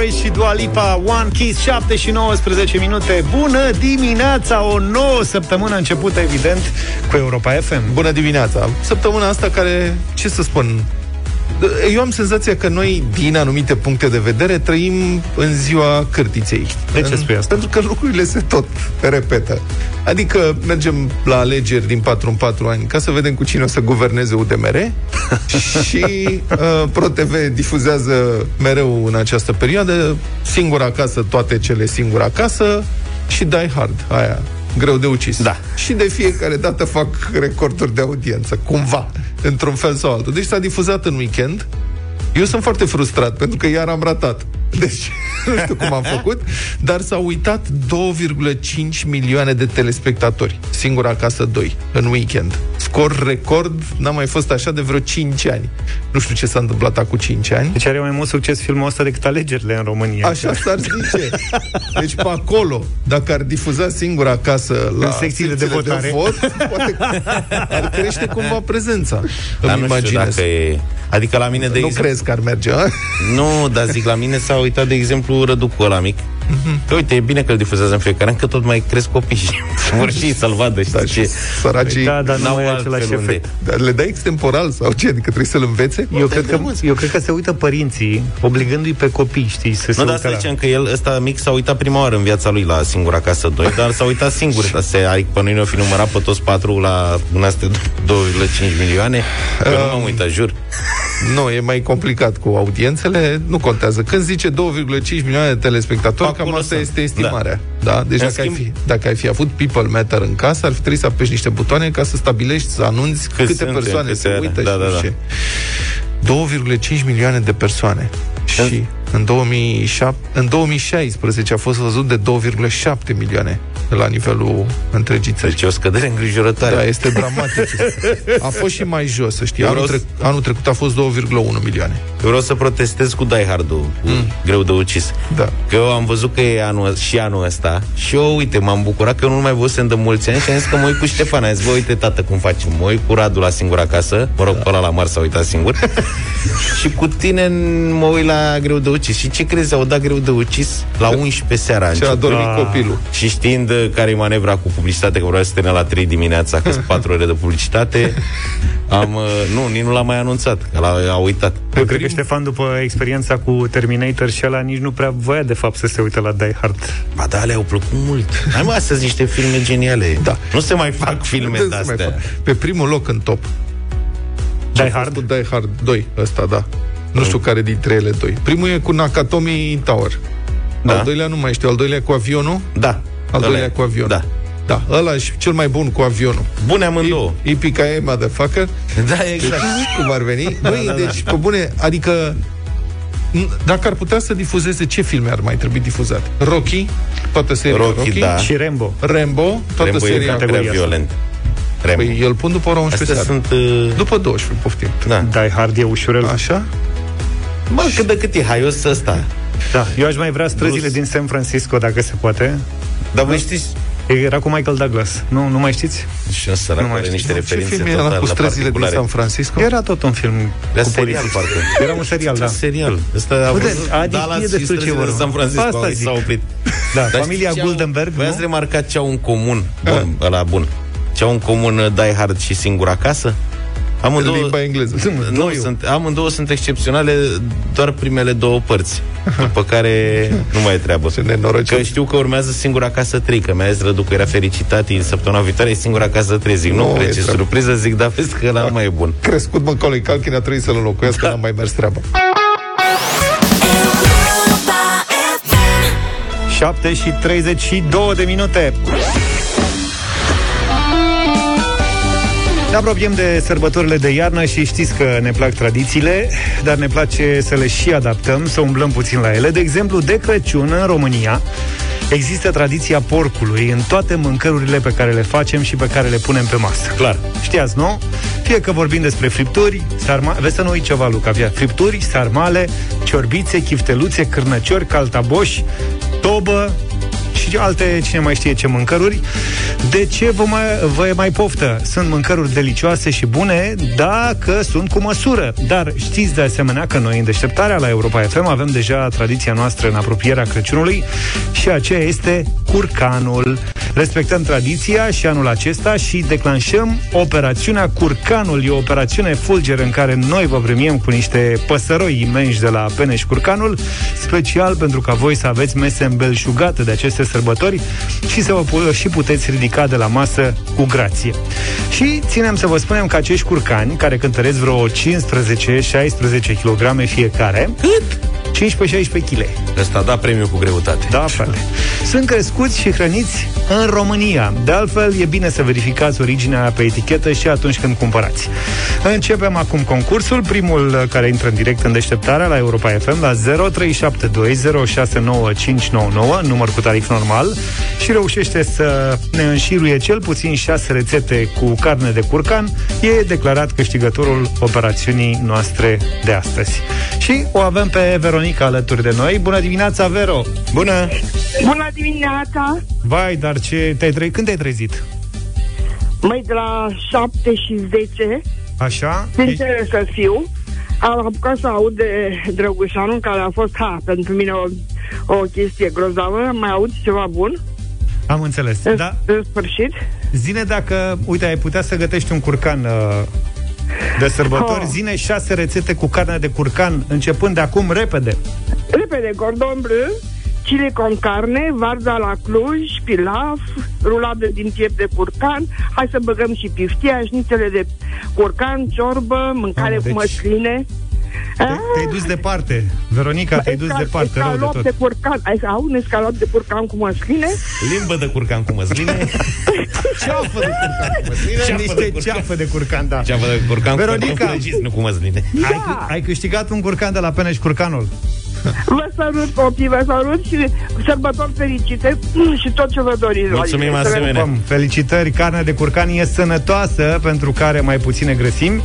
Harris și Dua Lipa One Kiss 7 și 19 minute. Bună dimineața, o nouă săptămână începută evident cu Europa FM Bună dimineața, săptămâna asta care, ce să spun eu am senzația că noi, din anumite puncte de vedere, trăim în ziua cârtiței. De ce spui asta? Pentru că lucrurile se tot repetă. Adică mergem la alegeri din 4 în 4 ani ca să vedem cu cine o să guverneze UDMR și uh, ProTV difuzează mereu în această perioadă singura acasă, toate cele singura acasă și Die Hard, aia greu de ucis. Da. Și de fiecare dată fac recorduri de audiență, cumva, într-un fel sau altul. Deci s-a difuzat în weekend. Eu sunt foarte frustrat, pentru că iar am ratat. Deci, nu știu cum am făcut, dar s-au uitat 2,5 milioane de telespectatori. Singura casă 2, în weekend. Scor record, n-a mai fost așa de vreo 5 ani. Nu știu ce s-a întâmplat acum 5 ani. Deci are mai mult succes filmul ăsta decât alegerile în România. Așa s-ar zice. Deci pe acolo, dacă ar difuza singura casă la în secțiile de votare, de vot, poate ar crește cumva prezența. Dar nu știu dacă e... Adică la mine, de Nu exemplu... crezi că ar merge, a? Nu, dar zic, la mine s-a uitat, de exemplu, răducul ăla mic. Mm-hmm. Că, uite, e bine că îl difuzează în fiecare an, că tot mai cresc copii și vor și să-l vadă, știi Da, ce? și săracii Da, dar nu N-au mai e altfel același unde. efect. Dar le dai extemporal sau ce? Adică trebuie să-l învețe? Eu cred, că, eu cred că se uită părinții obligându-i pe copii, știi, să se Nu, dar uite să la... zicem că el, ăsta mic, s-a uitat prima oară în viața lui la singura casă 2, dar s-a uitat singur. Dar se, adică pe noi ne-o fi numărat pe toți patru la în astea 2,5 milioane. Eu nu m-am uitat, jur. Nu, e mai complicat cu audiențele, nu contează. Când zice 2,5 milioane de telespectatori, Acolo cam asta sunt. este estimarea. Da. da? Deci În dacă, schimb- ai fi, dacă ai fi avut People Matter în casă, ar fi trebuit să apeși niște butoane ca să stabilești, să anunți Cât câte sunt, persoane câte se are. uită Da, și da, nu da. știu ce. 2,5 milioane de persoane. Și în, 2007, în 2016 a fost văzut de 2,7 milioane la nivelul întregii țări. Deci e o scădere îngrijorătoare. Da, este dramatic. A fost și mai jos, să știi. Eu Anul, vreau trec- anul trecut a fost 2,1 milioane. Eu vreau să protestez cu Die Hard-ul, cu greu de ucis. Da. Că eu am văzut că e anul, și anul ăsta și eu, uite, m-am bucurat că eu nu mai văzusem de mulți ani și am zis că mă uit cu Ștefan. Am zis, bă, uite, tată, cum facem. Mă uit cu Radu la singura casă, mă rog, pe ăla la Mars s-a uitat singur. și cu tine mă uit la greu de ucis. Și ce crezi, au dat greu de ucis la 11 seara. a Și a început. dormit Ah. copilul. Și știind uh, care e manevra cu publicitate, că vreau să termin la 3 dimineața, că sunt 4 ore de publicitate, am, uh, nu, nici nu l-am mai anunțat, că l-a a uitat. Eu cred că Ștefan, după experiența cu Terminator și ăla, nici nu prea voia, de fapt, să se uite la Die Hard. Ba da, le-au plăcut mult. Hai mă, astăzi niște filme geniale. Da. Nu se mai fac filme Nu de se mai astea. fac. Pe primul loc în top. Die A fost Hard? Cu Die Hard 2, ăsta, da. Nu știu care dintre ele doi. Primul e cu Nakatomi Tower. Da. Al doilea nu mai știu. Al doilea e cu avionul? Da. Al Ăla doilea e. e cu avionul. Da. Da, ăla e cel mai bun cu avionul. Bune amândouă. Ipica motherfucker. Da, exact. Cum ar veni? Băi, deci, pe bune, adică n- dacă ar putea să difuzeze, ce filme ar mai trebui difuzate? Rocky, toată seria Rocky, Rocky, da. Și Rambo. Rambo, toată Rembo e seria. prea categoria asta. violent. Rembo. Păi el pun după ora 11 Astea seara. sunt... Uh, După 12, poftim. da. Die Hard e ușurel. Așa? Mă, cât de cât e haios ăsta. Da. Eu aș mai vrea străzile Bruce. din San Francisco, dacă se poate. Dar voi știți... Era cu Michael Douglas. Nu, nu mai știți? Și un sărac Nu mai are știu. niște Ce referințe film e ăla total cu la străzile din particulare. San Francisco? Era tot un film Era cu serial, poliție. parcă. Era un serial, da. Serial. Ăsta a Uite, fost Adi Dallas știe și despre ce străzile vorbim. de San Francisco. Asta au- zic. S-a oprit. Da, Dar familia știți ce au- Guldenberg, Voi nu? ați remarcat ce au în comun? Bun, ăla bun. Ce au în comun uh, Die Hard și Singura Casă? Amândouă, Limba engleză. nu, sunt, amândouă sunt excepționale doar primele două părți, după care nu mai e treabă. Ce nenorocit. Că știu că urmează Singura Casă 3, că mi-a zis Rădu că era fericitat în săptămâna viitoare, e Singura Casă 3. Zic, nu, Nu, cred, e ce treabă. surpriză, zic, da, vezi că ăla nu mai e bun. Crescut Macaulay Culkin a trebuit să-l înlocuiască, Da. n-a mai mers treaba. 7 și 32 de minute. Ne apropiem de sărbătorile de iarnă și știți că ne plac tradițiile, dar ne place să le și adaptăm, să umblăm puțin la ele. De exemplu, de Crăciun în România există tradiția porcului în toate mâncărurile pe care le facem și pe care le punem pe masă. Clar. Știați, nu? Fie că vorbim despre fripturi, sarma... vezi să nu uit ceva, Luca, fie. fripturi, sarmale, ciorbițe, chifteluțe, cârnăciori, caltaboși, tobă și și alte, cine mai știe ce mâncăruri. De ce vă mai, vă e mai poftă? Sunt mâncăruri delicioase și bune dacă sunt cu măsură. Dar știți de asemenea că noi în deșteptarea la Europa FM avem deja tradiția noastră în apropierea Crăciunului și aceea este curcanul. Respectăm tradiția și anul acesta și declanșăm operațiunea Curcanul. E o operațiune fulger în care noi vă premiem cu niște păsăroi imensi de la Peneș Curcanul, special pentru ca voi să aveți mese îmbelșugate de aceste sărbători și să vă și puteți ridica de la masă cu grație. Și ținem să vă spunem că acești curcani, care cântăresc vreo 15-16 kg fiecare, Cât? 15-16 kg. Ăsta a dat premiu cu greutate. Da, frate. Sunt crescuți și hrăniți în România. De altfel, e bine să verificați originea pe etichetă și atunci când cumpărați. Începem acum concursul. Primul care intră în direct în deșteptarea la Europa FM la 0372069599, număr cu tarif normal, și reușește să ne înșiruie cel puțin 6 rețete cu carne de curcan, e declarat câștigătorul operațiunii noastre de astăzi. Și o avem pe Veronica alături de noi. Bună dimineața, Vero! Bună! Bună dimineața! Vai, dar ce te-ai tre- când te-ai trezit? Mai de la 7 și 10, Așa? sincer să fiu, am apucat să aud de Drăgușanu, care a fost, ha, pentru mine o, o chestie grozavă. Mai aud ceva bun? Am înțeles. În, Da, în sfârșit. zine dacă, uite, ai putea să gătești un curcan uh, de sărbători, Oh. zine șase rețete cu carne de curcan, începând de acum repede. Repede, cordon bleu, chile con carne, varza la Cluj, pilaf, rulade din piept de curcan, hai să băgăm și piftia, șnițele de curcan, ciorbă, mâncare Mamă, cu deci- măsline. Te, te-ai dus departe. Veronica, te-ai dus Escal- departe, rău de escalop tot. de curcan. Ai au un escalop de curcan cu măsline? Limbă de curcan cu măsline. Ceafă de curcan cu măsline. Ceafă de Niște curcan. ceafă de curcan, da. Ceafă de curcan Veronica. cu cartofi prăjiți, nu cu măsline. Ai, câ- ai câștigat un curcan de la Peneș Curcanul. Vă salut, copii, vă salut și sărbători fericite și tot ce vă doriți. la Mulțumim ele. asemenea. Pupăm. Felicitări, carnea de curcan e sănătoasă pentru care mai puține grăsimi,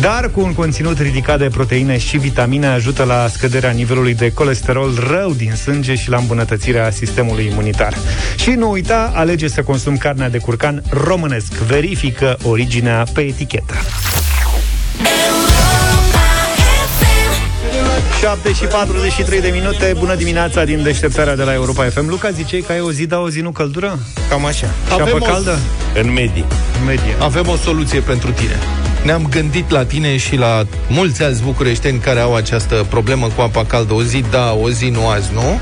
dar cu un conținut ridicat de proteine și vitamine ajută la scăderea nivelului de colesterol rău din sânge și la îmbunătățirea sistemului imunitar. Și nu uita, alege să consumi carnea de curcan românesc. Verifică originea pe etichetă. 7 și 43 de minute, bună dimineața din deșteptarea de la Europa FM. Luca, zicei că ai o zi, da o zi, nu căldură? Cam așa. Și apă Avem o- caldă? În medii. Medie. Avem o soluție pentru tine. Ne-am gândit la tine și la mulți alți bucureșteni care au această problemă cu apa caldă. O zi da, o zi nu azi, nu?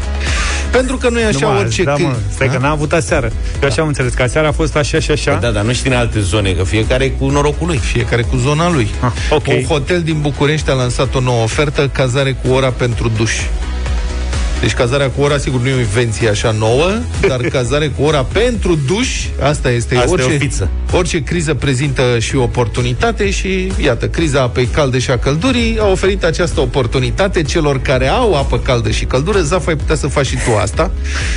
Pentru că nu e așa Nu, mă, orice da, mă, cânt. stai că n-am avut aseară. Eu așa am înțeles, că aseară a fost așa și așa. Da, dar nu știi în alte zone, că fiecare cu norocul lui. Fiecare cu zona lui. Ah, ok. Un hotel din București a lansat o nouă ofertă, cazare cu ora pentru duș. Deci cazarea cu ora, sigur, nu e o invenție așa nouă, dar cazare cu ora pentru duș, asta este. Asta e orice, o fiță. orice criză prezintă și oportunitate și, iată, criza apei calde și a căldurii a oferit această oportunitate celor care au apă caldă și căldură. Zaf, ai putea să faci și tu asta,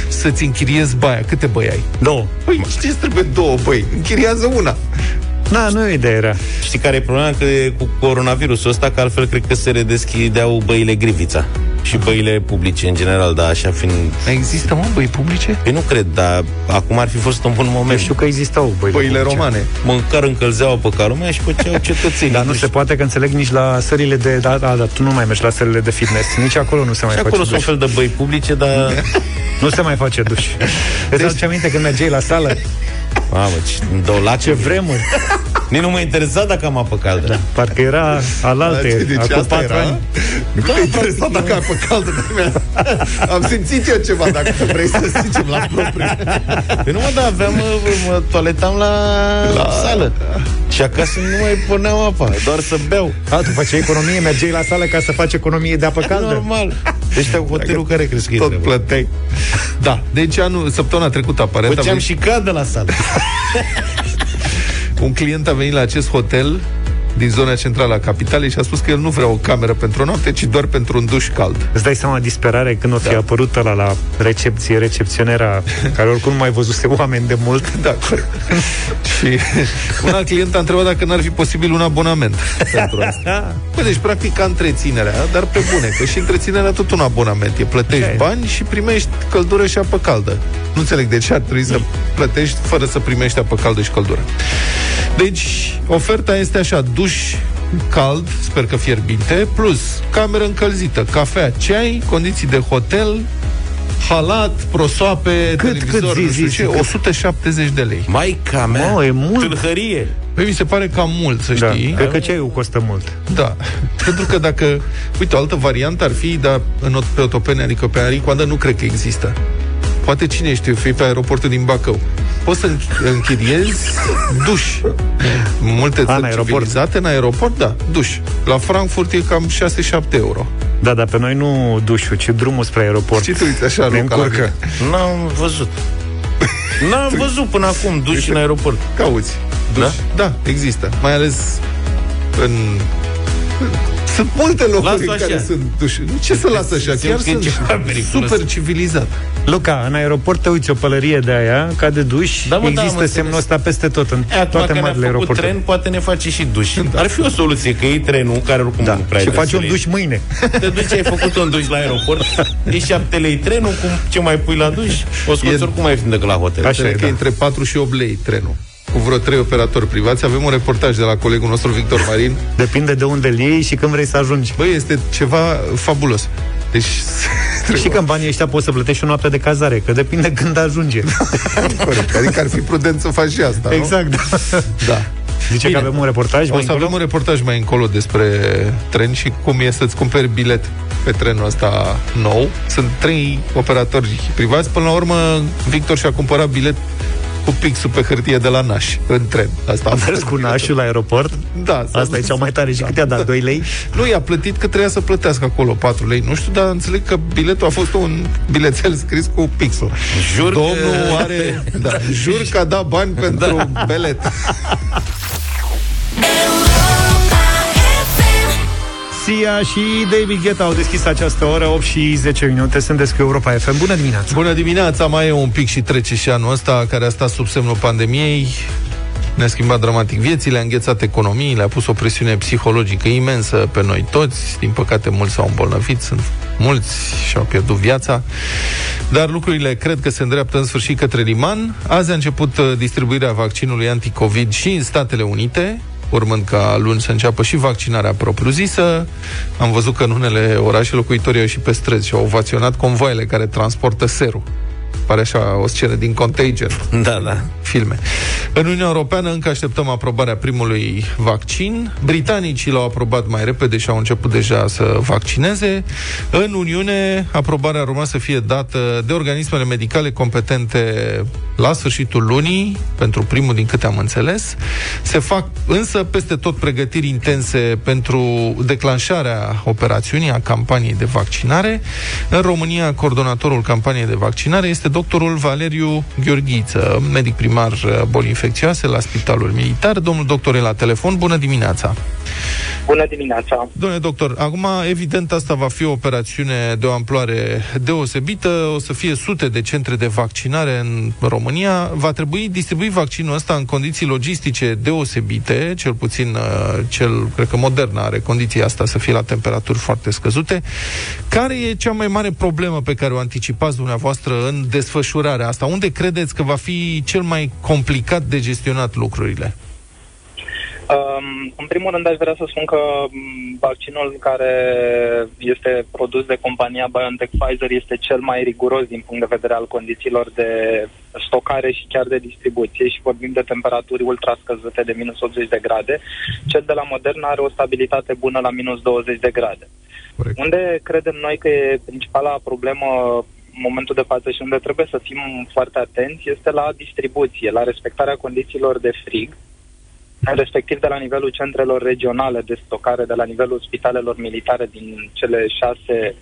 să-ți închiriezi baia. Câte băi ai? Două. Păi, ce trebuie două băi? Închiriază una. Da, nu e ideea era. Știi care e problema? Că e cu coronavirusul ăsta, că altfel cred că se redeschideau băile Grivița. Și băile publice, în general, da, așa fiind... Există, mă, băi publice? Păi nu cred, dar acum ar fi fost un bun moment. Eu știu că existau băile, Băile publice. romane. Măcar încălzeau pe ca lumea și făceau cetățenii. Dar nu se poate că înțeleg nici la sările de... Da, da, da, tu nu mai mergi la sările de fitness. Nici acolo nu se mai Și face acolo sunt duș. un fel de băi publice, dar... Nu se mai face duș. Îți aduce aminte când mergeai la sală? Mamă, ce îmi dau lacrimi. Ce vremuri. Nici nu mă interesa dacă am apă caldă. Da. Parcă era alalte, Deci acum asta patru era? ani. Nu m-a interesat dacă ai apă caldă dar mi-a- Am simțit eu ceva, dacă vrei să zicem la propriu. Păi nu mă, da, aveam, mă, mă toaletam la, la sală. Și acasă nu mai puneam apa, doar să beau. A, tu făceai economie, mergeai la sală ca să faci economie de apă caldă? Normal. Ăștia hotelul care crezi că e Tot treaba? plăteai. Da, deci anul, săptămâna trecută aparent a Făceam venit, și cadă la sală. un client a venit la acest hotel din zona centrală a capitalei și a spus că el nu vrea o cameră pentru o noapte, ci doar pentru un duș cald. Îți dai seama disperare când o fi da. apărut ăla la recepție, recepționera, care oricum nu mai văzuse oameni de mult. Da, și un alt client a întrebat dacă n-ar fi posibil un abonament pentru asta. Bă, deci, practic, ca întreținerea, dar pe bune, că și întreținerea tot un abonament. E plătești Așa bani și primești căldură și apă caldă. Nu înțeleg de ce ar trebui să plătești fără să primești apă caldă și căldură. Deci, oferta este așa, duș cald, sper că fierbinte, plus cameră încălzită, cafea, ceai, condiții de hotel, halat, prosoape, cât, televizor, cât zi, zi, ce, 170 de lei. Mai ca mea, Mă, e mult. tâlhărie. Păi mi se pare cam mult, să Da, știi. cred că ceaiul costă mult. Da. Pentru că dacă... Uite, o altă variantă ar fi, dar în, pe Otopeni, adică pe Aricoandă, nu cred că există. Poate cine știe, fii pe aeroportul din Bacău. Poți să înch- închiriezi duș. Multe țări aeroport. civilizate, în aeroport, da, duș. La Frankfurt e cam 6-7 euro. Da, dar pe noi nu dușul, ci drumul spre aeroport. Și tu uite așa, ne Luca, la încurcă. mine. N-am văzut. N-am văzut până acum duș în aeroport. Cauți. Duș. Da? Da, există. Mai ales în... Sunt multe locuri Lasă în așa. care sunt duș. Nu, ce să lasă așa? Simt Chiar că e sunt ceva periculos. super civilizat. Luca, în aeroport te uiți o pălărie de aia, ca de duș, Da, mă, da, există am semnul înțeles. ăsta peste tot, în E, acum toate că ne-a marile făcut aeroporturi. tren, poate ne face și duș. Ar fi o soluție, că iei trenul, care oricum Da, nu prea și trebuie faci să un le duș mâine. Te duci, ai făcut un duș la aeroport, e 7 lei trenul, cum, ce mai pui la duș? O scoți E- oricum mai ieftin decât la hotel. Așa Cred e, că da. e între 4 și 8 lei trenul cu vreo trei operatori privați. Avem un reportaj de la colegul nostru Victor Marin. Depinde de unde îl iei și când vrei să ajungi. Băi, este ceva fabulos. Deci, Și că în banii ăștia poți să plătești o noapte de cazare, că depinde când ajunge. corect. Adică ar fi prudent să faci și asta, nu? exact. Da. Da. Zice Bine. că avem un reportaj O mai să încolo? avem un reportaj mai încolo despre tren și cum e să-ți cumperi bilet pe trenul ăsta nou. Sunt trei operatori privați. Până la urmă, Victor și-a cumpărat bilet cu pixul pe hârtie de la Naș, în tren. Asta Am mers cu nașul la aeroport. Da, s-a Asta e dus. cea mai tare. Și cât i-a dat? 2 lei? Nu i-a plătit că trebuia să plătească acolo 4 lei. Nu știu, dar înțeleg că biletul a fost un bilețel scris cu pixul. Jur că- Domnul are... Da, jur că a dat bani pentru Da. bilet. Sia și David Guetta au deschis această oră 8 și 10 minute. Sunteți cu Europa FM. Bună dimineața! Bună dimineața, mai e un pic și trece și anul ăsta care a stat sub semnul pandemiei. Ne-a schimbat dramatic viețile, a înghețat economiile, a pus o presiune psihologică imensă pe noi toți. Din păcate, mulți s-au îmbolnăvit, sunt mulți și-au pierdut viața. Dar lucrurile cred că se îndreaptă în sfârșit către liman. Azi a început uh, distribuirea vaccinului anticovid și în Statele Unite, urmând ca luni să înceapă și vaccinarea propriu-zisă. Am văzut că în unele orașe locuitorii au ieșit pe străzi și au ovaționat convoaiele care transportă serul. Pare așa o scenă din Contagion Da, da. filme. În Uniunea Europeană încă așteptăm aprobarea primului vaccin. Britanicii l-au aprobat mai repede și au început deja să vaccineze. În Uniune, aprobarea urma să fie dată de organismele medicale competente la sfârșitul lunii, pentru primul din câte am înțeles. Se fac însă peste tot pregătiri intense pentru declanșarea operațiunii, a campaniei de vaccinare. În România, coordonatorul campaniei de vaccinare este doctorul Valeriu Gheorghiță, medic primar uh, boli infecțioase la Spitalul Militar. Domnul doctor e la telefon. Bună dimineața! Bună dimineața! Domnule doctor, acum evident asta va fi o operațiune de o amploare deosebită, o să fie sute de centre de vaccinare în România. Va trebui distribui vaccinul ăsta în condiții logistice deosebite, cel puțin uh, cel, cred că modern are condiția asta să fie la temperaturi foarte scăzute. Care e cea mai mare problemă pe care o anticipați dumneavoastră în desfășurarea asta? Unde credeți că va fi cel mai complicat de gestionat lucrurile? Um, în primul rând aș vrea să spun că m, vaccinul care este produs de compania BioNTech Pfizer este cel mai riguros din punct de vedere al condițiilor de stocare și chiar de distribuție și vorbim de temperaturi ultra scăzute de minus 80 de grade. Cel de la Moderna are o stabilitate bună la minus 20 de grade. Corect. Unde credem noi că e principala problemă în momentul de față și unde trebuie să fim foarte atenți este la distribuție, la respectarea condițiilor de frig, respectiv de la nivelul centrelor regionale de stocare, de la nivelul spitalelor militare din cele șase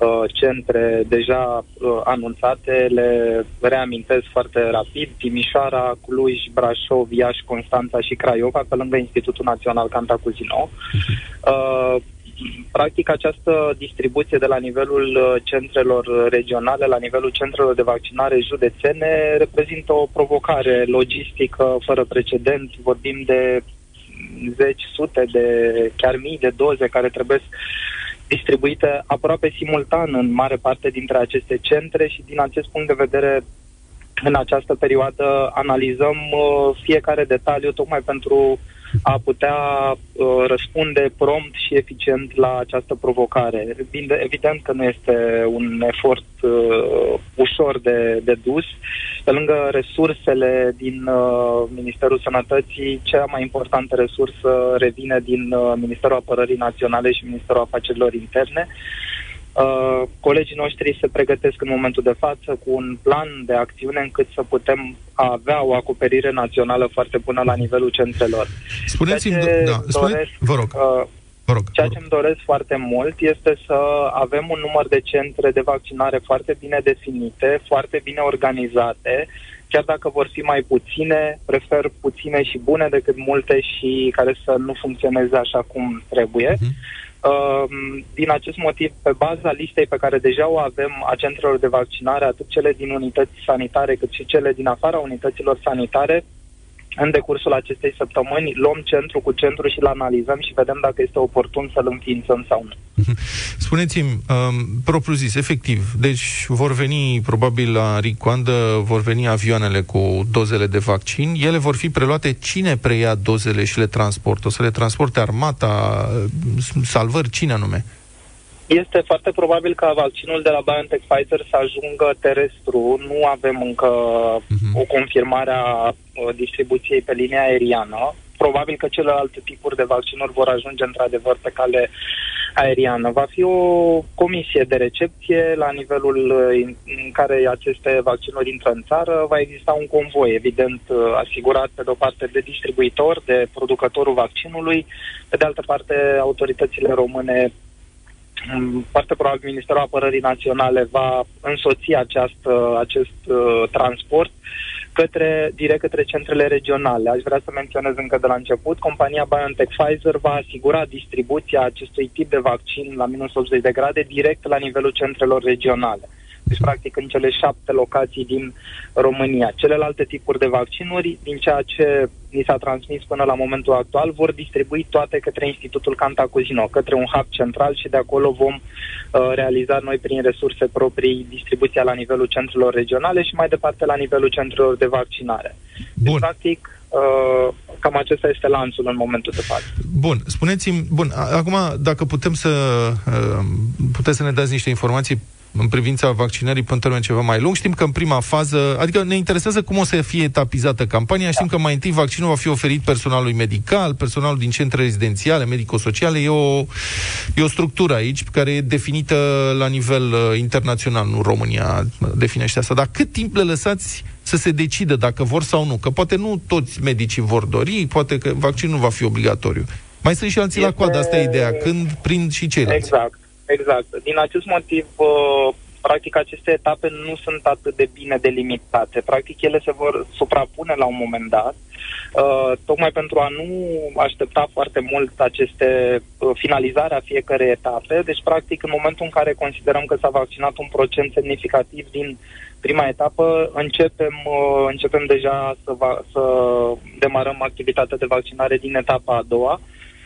uh, centre deja uh, anunțate, le reamintesc foarte rapid, Timișoara, Cluj, Brașov, Iași, Constanța și Craiova, pe lângă Institutul Național Cantacuzino. Uh, practic această distribuție de la nivelul uh, centrelor regionale, la nivelul centrelor de vaccinare județene, reprezintă o provocare logistică fără precedent. Vorbim de zeci, sute de, chiar mii de doze care trebuie distribuite aproape simultan în mare parte dintre aceste centre și din acest punct de vedere în această perioadă analizăm uh, fiecare detaliu tocmai pentru uh, a putea uh, răspunde prompt și eficient la această provocare. Evident că nu este un efort uh, ușor de, de dus. Pe lângă resursele din uh, Ministerul Sănătății, cea mai importantă resursă revine din uh, Ministerul Apărării Naționale și Ministerul Afacerilor Interne. Uh, colegii noștri se pregătesc în momentul de față cu un plan de acțiune încât să putem avea o acoperire națională foarte bună la nivelul centrelor. Spuneți-mi, da, spune, vă rog. Uh, Vă rog, Ceea ce îmi doresc foarte mult este să avem un număr de centre de vaccinare foarte bine definite, foarte bine organizate, chiar dacă vor fi mai puține, prefer puține și bune decât multe și care să nu funcționeze așa cum trebuie. Uh-huh. Ehm, din acest motiv, pe baza listei pe care deja o avem a centrelor de vaccinare, atât cele din unități sanitare cât și cele din afara unităților sanitare, în decursul acestei săptămâni luăm centru cu centru și îl analizăm și vedem dacă este oportun să-l înființăm sau nu. Spuneți-mi, um, propriu zis, efectiv, deci vor veni probabil la Ricoandă, vor veni avioanele cu dozele de vaccin, ele vor fi preluate, cine preia dozele și le transportă? O să le transporte armata, salvări, cine anume? Este foarte probabil ca vaccinul de la BioNTech Pfizer să ajungă terestru. Nu avem încă uh-huh. o confirmare a uh, distribuției pe linia aeriană. Probabil că celelalte tipuri de vaccinuri vor ajunge într-adevăr pe cale aeriană. Va fi o comisie de recepție la nivelul uh, în care aceste vaccinuri intră în țară. Va exista un convoi, evident, uh, asigurat pe de o parte de distribuitor, de producătorul vaccinului, pe de altă parte autoritățile române foarte probabil Ministerul Apărării Naționale va însoți această, acest uh, transport către, direct către centrele regionale. Aș vrea să menționez încă de la început, compania BioNTech Pfizer va asigura distribuția acestui tip de vaccin la minus 80 de grade direct la nivelul centrelor regionale deci practic în cele șapte locații din România. Celelalte tipuri de vaccinuri, din ceea ce ni s-a transmis până la momentul actual, vor distribui toate către Institutul Cantacuzino, către un hub central și de acolo vom uh, realiza noi prin resurse proprii distribuția la nivelul centrelor regionale și mai departe la nivelul centrelor de vaccinare. Deci, Bun. practic, Uh, cam acesta este lanțul în momentul de față. Bun, spuneți-mi, bun, acum dacă putem să uh, puteți să ne dați niște informații în privința vaccinării pe un termen ceva mai lung. Știm că în prima fază, adică ne interesează cum o să fie etapizată campania. Știm că mai întâi vaccinul va fi oferit personalului medical, personalul din centre rezidențiale, medico-sociale. E o, e o structură aici care e definită la nivel uh, internațional, nu România definește asta. Dar cât timp le lăsați să se decidă dacă vor sau nu? Că poate nu toți medicii vor dori, poate că vaccinul va fi obligatoriu. Mai sunt și alții este... la coadă, asta e ideea. Când prind și ceilalți. Exact. Exact. Din acest motiv, uh, practic, aceste etape nu sunt atât de bine delimitate. Practic, ele se vor suprapune la un moment dat, uh, tocmai pentru a nu aștepta foarte mult aceste uh, finalizarea fiecare etape. Deci, practic, în momentul în care considerăm că s-a vaccinat un procent semnificativ din prima etapă, începem, începem deja să, va, să demarăm activitatea de vaccinare din etapa a doua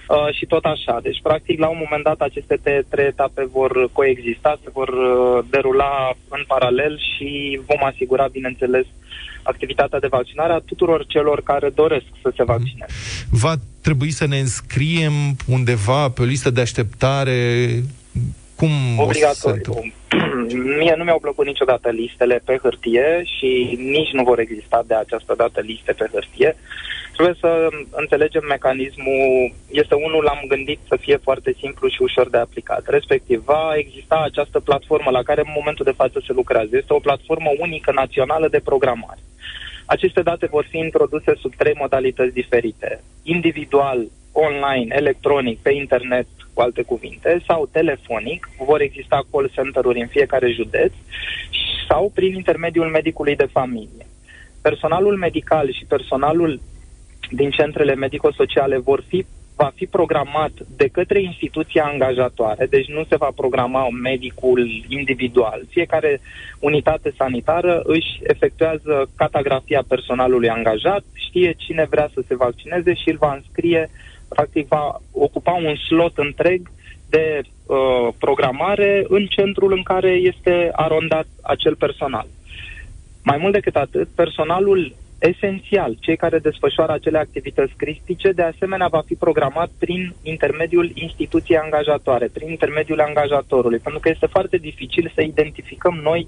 Uh, și tot așa. Deci, practic, la un moment dat, aceste trei etape vor coexista, se vor uh, derula în paralel și vom asigura, bineînțeles, activitatea de vaccinare a tuturor celor care doresc să se vaccineze. Va trebui să ne înscriem undeva pe o listă de așteptare? Cum Obligatoriu. Mie nu mi-au plăcut niciodată listele pe hârtie și nici nu vor exista de această dată liste pe hârtie. Trebuie să înțelegem mecanismul. Este unul, l-am gândit să fie foarte simplu și ușor de aplicat. Respectiv, va exista această platformă la care în momentul de față se lucrează. Este o platformă unică națională de programare. Aceste date vor fi introduse sub trei modalități diferite. Individual, online, electronic, pe internet, cu alte cuvinte, sau telefonic, vor exista call center-uri în fiecare județ, sau prin intermediul medicului de familie. Personalul medical și personalul din centrele medico-sociale vor fi va fi programat de către instituția angajatoare, deci nu se va programa medicul individual. Fiecare unitate sanitară își efectuează catografia personalului angajat, știe cine vrea să se vaccineze și îl va înscrie, practic va ocupa un slot întreg de uh, programare în centrul în care este arondat acel personal. Mai mult decât atât, personalul esențial, cei care desfășoară acele activități critice, de asemenea va fi programat prin intermediul instituției angajatoare, prin intermediul angajatorului, pentru că este foarte dificil să identificăm noi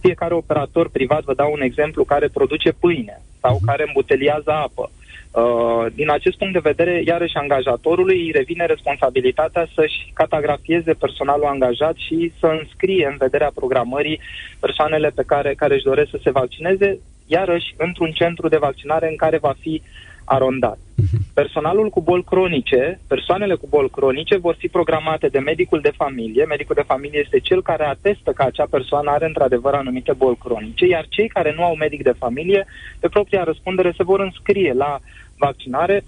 fiecare operator privat, vă dau un exemplu, care produce pâine sau care îmbuteliază apă. Uh, din acest punct de vedere, iarăși angajatorului îi revine responsabilitatea să-și catagrafieze personalul angajat și să înscrie în vederea programării persoanele pe care, care își doresc să se vaccineze, iarăși într-un centru de vaccinare în care va fi arondat. Mhm. Personalul cu boli cronice, persoanele cu boli cronice vor fi programate de medicul de familie. Medicul de familie este cel care atestă că acea persoană are într-adevăr anumite boli cronice, iar cei care nu au medic de familie, pe propria răspundere, se vor înscrie la vaccinare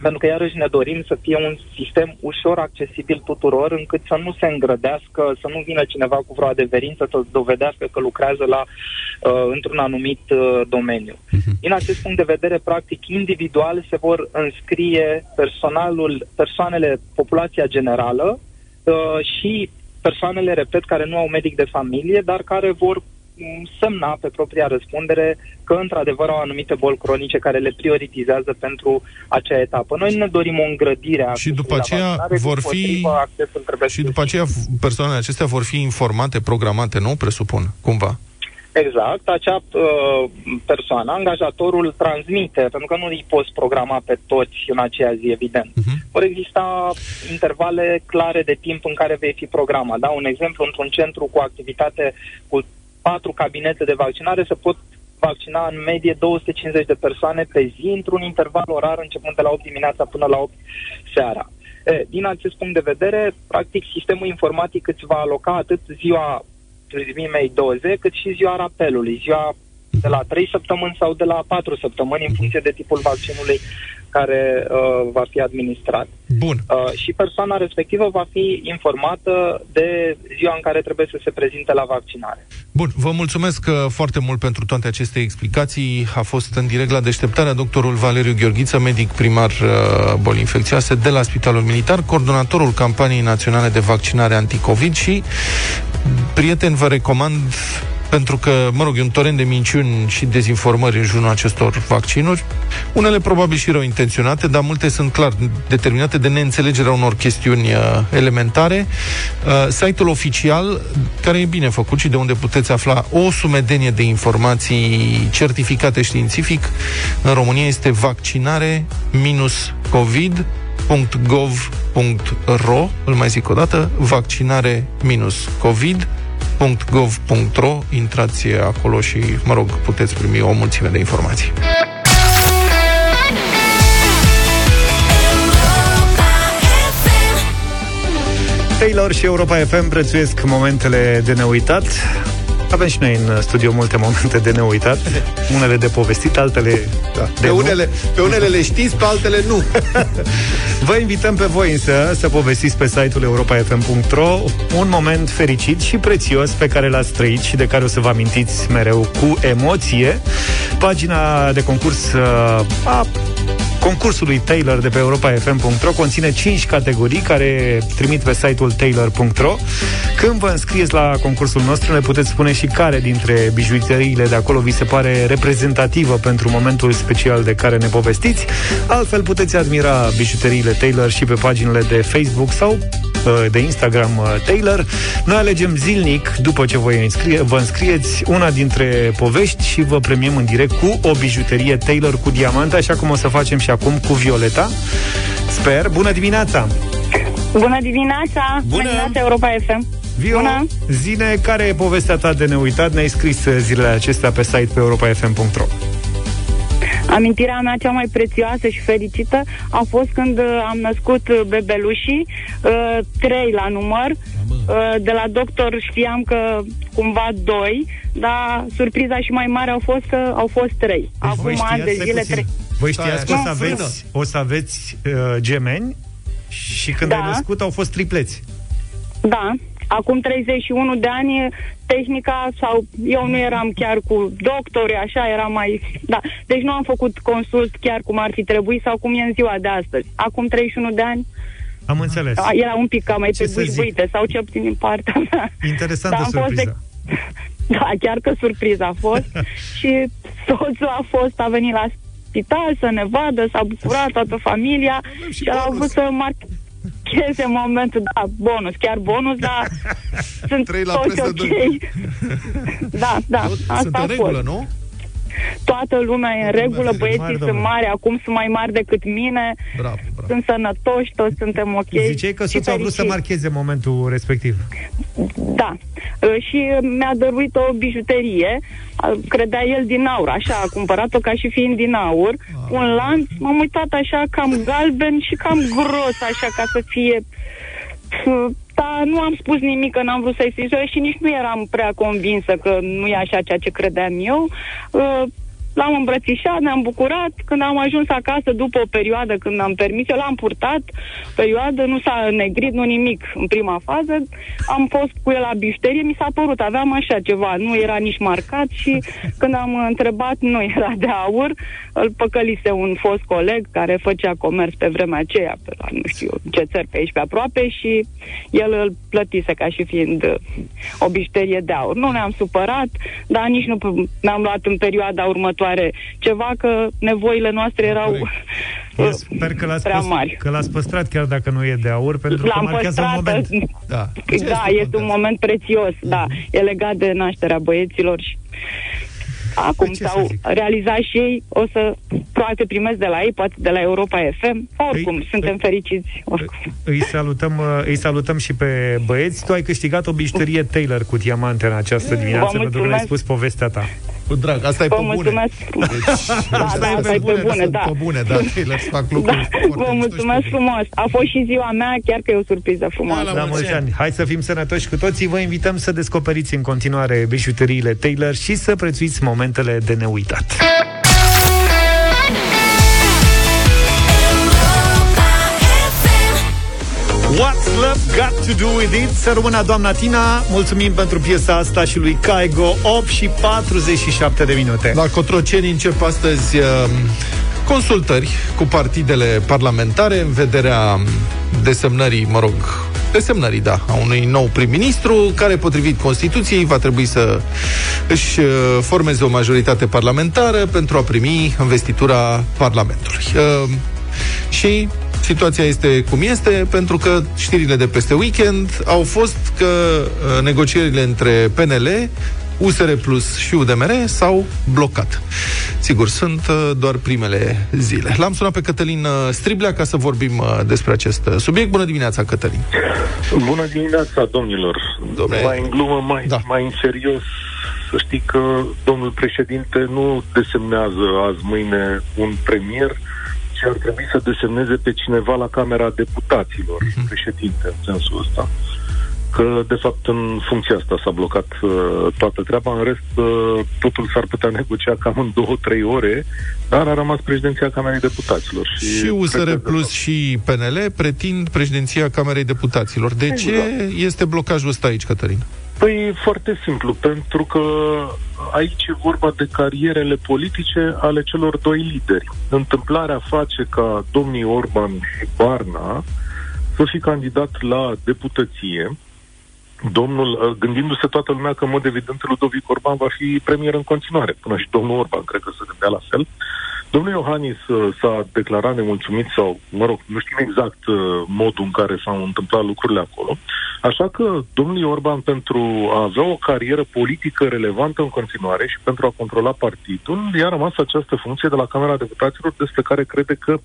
pentru că iarăși ne dorim să fie un sistem ușor accesibil tuturor, încât să nu se îngrădească, să nu vină cineva cu vreo adeverință să dovedească că lucrează la, uh, într-un anumit uh, domeniu. Uh-huh. Din acest punct de vedere, practic, individual se vor înscrie personalul, persoanele, populația generală uh, și persoanele, repet, care nu au medic de familie, dar care vor semna pe propria răspundere că într-adevăr au anumite boli cronice care le prioritizează pentru acea etapă. Noi ne dorim o îngrădire a și după aceea vor fi și după aceea persoanele acestea vor fi informate, programate, nu presupun, cumva. Exact, acea uh, persoană, angajatorul transmite, pentru că nu îi poți programa pe toți în aceea zi, evident. Uh-huh. Vor exista intervale clare de timp în care vei fi programat. Da? Un exemplu, într-un centru cu activitate cu patru cabinete de vaccinare se pot vaccina în medie 250 de persoane pe zi într-un interval orar începând de la 8 dimineața până la 8 seara. E, din acest punct de vedere, practic, sistemul informatic îți va aloca atât ziua primimei doze, cât și ziua rapelului, ziua de la 3 săptămâni sau de la 4 săptămâni, în funcție de tipul vaccinului care uh, va fi administrat. Bun. Uh, și persoana respectivă va fi informată de ziua în care trebuie să se prezinte la vaccinare. Bun, vă mulțumesc uh, foarte mult pentru toate aceste explicații. A fost în direct la deșteptarea doctorul Valeriu Gheorghiță, medic primar uh, boli infecțioase de la Spitalul Militar, coordonatorul campaniei naționale de vaccinare anticovid și, prieten, vă recomand pentru că, mă rog, e un torent de minciuni și dezinformări în jurul acestor vaccinuri, unele probabil și rău intenționate, dar multe sunt clar determinate de neînțelegerea unor chestiuni uh, elementare. Uh, site-ul oficial, care e bine făcut și de unde puteți afla o sumedenie de informații certificate științific, în România este vaccinare-covid.gov.ro îl mai zic o dată, vaccinare-covid www.gov.ro Intrați acolo și, mă rog, puteți primi o mulțime de informații. Taylor și Europa FM prețuiesc momentele de neuitat. Avem și noi în studio multe momente de neuitat, unele de povestit, altele da. de pe, unele, pe unele le știți, pe altele nu. Vă invităm pe voi însă să povestiți pe site-ul europafm.ro un moment fericit și prețios pe care l-ați trăit și de care o să vă amintiți mereu cu emoție. Pagina de concurs uh, a concursului Taylor de pe europafm.ro conține 5 categorii care trimit pe site-ul taylor.ro. Când vă înscrieți la concursul nostru, ne puteți spune și care dintre bijuteriile de acolo vi se pare reprezentativă pentru momentul special de care ne povestiți. Altfel puteți admira bijuteriile Taylor și pe paginile de Facebook sau uh, de Instagram uh, Taylor. Noi alegem zilnic, după ce voi înscrie, vă înscrieți una dintre povești și vă premiem în direct cu o bijuterie Taylor cu diamant, așa cum o să facem și acum cu Violeta. Sper. Bună dimineața! Bună dimineața! Bună, Bună dimineața, Europa FM! Vio, Bună. zine care e povestea ta de neuitat? Ne-ai scris zilele acestea pe site pe europafm.ro Amintirea mea cea mai prețioasă și fericită a fost când uh, am născut uh, bebelușii, uh, trei la număr. Uh, de la doctor știam că cumva doi, dar surpriza și mai mare au fost că au fost trei. Deci Acum voi ani de știați, zile stai puțin, trei. Voi știați că o să Nu, aveți, o să aveți uh, gemeni și când Da. ai născut au fost tripleți. Da, acum 31 de ani tehnica sau eu nu eram chiar cu doctori, așa era mai... Da, deci nu am făcut consult chiar cum ar fi trebuit sau cum e în ziua de astăzi. Acum 31 de ani Am înțeles. a, era un pic cam mai Ce pe să zic? bușbuite sau ce puțin din partea mea. Interesantă Da, am fost surpriză. Da, chiar că surpriza a fost și soțul a fost, a venit la spital să ne vadă, s-a bucurat toată familia și și, a bonus. avut să marcheze momentul, da, bonus, chiar bonus, dar sunt Trei la toți preț de ok. doi. da, da, Tot- asta Sunt a în regulă, fost. nu? Toată lumea e în regulă, mare, băieții mare, sunt domnule. mari, acum sunt mai mari decât mine, Bravo, bravo. sunt sănătoși, toți suntem ok. Ziceai că și soțul a vrut să fericiți. marcheze momentul respectiv. Da. Uh, Și mi-a dăruit o bijuterie, uh, credea el din aur, așa, a cumpărat-o ca și fiind din aur, un lanț, m-am uitat așa cam galben și cam gros, așa, ca să fie... Uh, Da, nu am spus nimic, că n-am vrut să-i scrisoare și nici nu eram prea convinsă că nu e așa ceea ce credeam eu. Uh, L-am îmbrățișat, ne-am bucurat. Când am ajuns acasă, după o perioadă, când am permis, eu l-am purtat, perioadă, nu s-a negrit, nu nimic în prima fază. Am fost cu el la bijuterie, mi s-a părut, aveam așa ceva, nu era nici marcat și când am întrebat, nu era de aur, îl păcălise un fost coleg care făcea comerț pe vremea aceea, pe la nu știu ce țări pe aici pe aproape și el îl plătise ca și fiind uh, o bijuterie de aur. Nu ne-am supărat, dar nici nu p- ne-am luat în perioada următoare ceva că nevoile noastre erau Corect. Eu uh, sper că l-ați, prea păst- mari. că l-ați păstrat chiar dacă nu e de aur, pentru că L-am marchează un păstrat, moment. Da. da, este un moment prețios, da, e legat de nașterea băieților și acum Păi ce să s-au zic? realizat și ei, o să poate primesc de la ei, poate de la Europa FM, oricum, Îi- suntem îi- fericiți. Oricum. Îi salutăm, uh, îi salutăm și pe băieți. Tu ai câștigat o bijuterie Taylor cu diamante în această dimineață, Vă pentru că ne-ai mulțumesc. spus povestea ta. Cu drag, asta e Vă pe bune. mulțumesc. Deci, Da, asta da, e asta e pe bune, sunt da. pe bune, da. Taylor să fac Da, lucruri foarte vă mișto mulțumesc și frumos. A fost și ziua mea, chiar că e o surpriză frumoasă. La La mulți mulți ani. ani. Hai să fim sănătoși cu toții. Vă invităm să descoperiți în continuare bijuteriile Taylor și să prețuiți momentele de neuitat. What's Love Got To Do With It? Să rămână doamna Tina. Mulțumim pentru piesa asta și lui Caigo. 8 și 47 de minute. La Cotroceni încep astăzi uh, consultări cu partidele parlamentare în vederea desemnării, mă rog, desemnării, da, a unui nou prim-ministru care, potrivit Constituției, va trebui să își uh, formeze o majoritate parlamentară pentru a primi investitura Parlamentului. Uh, și situația este cum este, pentru că știrile de peste weekend au fost că uh, negocierile între PNL USR Plus și UDMR s-au blocat. Sigur, sunt uh, doar primele zile. L-am sunat pe Cătălin uh, Striblea ca să vorbim uh, despre acest uh, subiect. Bună dimineața, Cătălin! Bună dimineața, domnilor. Domnule. Mai în glumă, mai, Da. da. mai în serios, să știi că domnul președinte nu desemnează azi, mâine, un premier, ci ar trebui să desemneze pe cineva la Camera Deputaților, Mhm. uh-huh. președinte, în sensul ăsta. Că, de fapt, în funcția asta s-a blocat uh, toată treaba. În rest, uh, totul s-ar putea negocia cam în două-trei ore, dar a rămas președinția Camerei Deputaților. Și, Și cred USR că, de Plus fapt, și PNL pretind președinția Camerei Deputaților. De ce este blocajul ăsta aici, Cătălin? Păi foarte simplu, pentru că aici e vorba de carierele politice ale celor doi lideri. Întâmplarea face ca domnii Orban și Barna să fi candidat la deputăție. Domnul, uh, gândindu-se toată lumea că, în mod evident, Ludovic Orban va fi premier în continuare, până și domnul Orban, cred că se gândea la fel. Domnul Iohannis uh, s-a declarat nemulțumit sau, mă rog, nu știm exact uh, modul în care s-au întâmplat lucrurile acolo. Așa că domnul Orban, pentru a avea o carieră politică relevantă în continuare și pentru a controla partidul, i-a rămas această funcție de la Camera Deputaților despre care crede că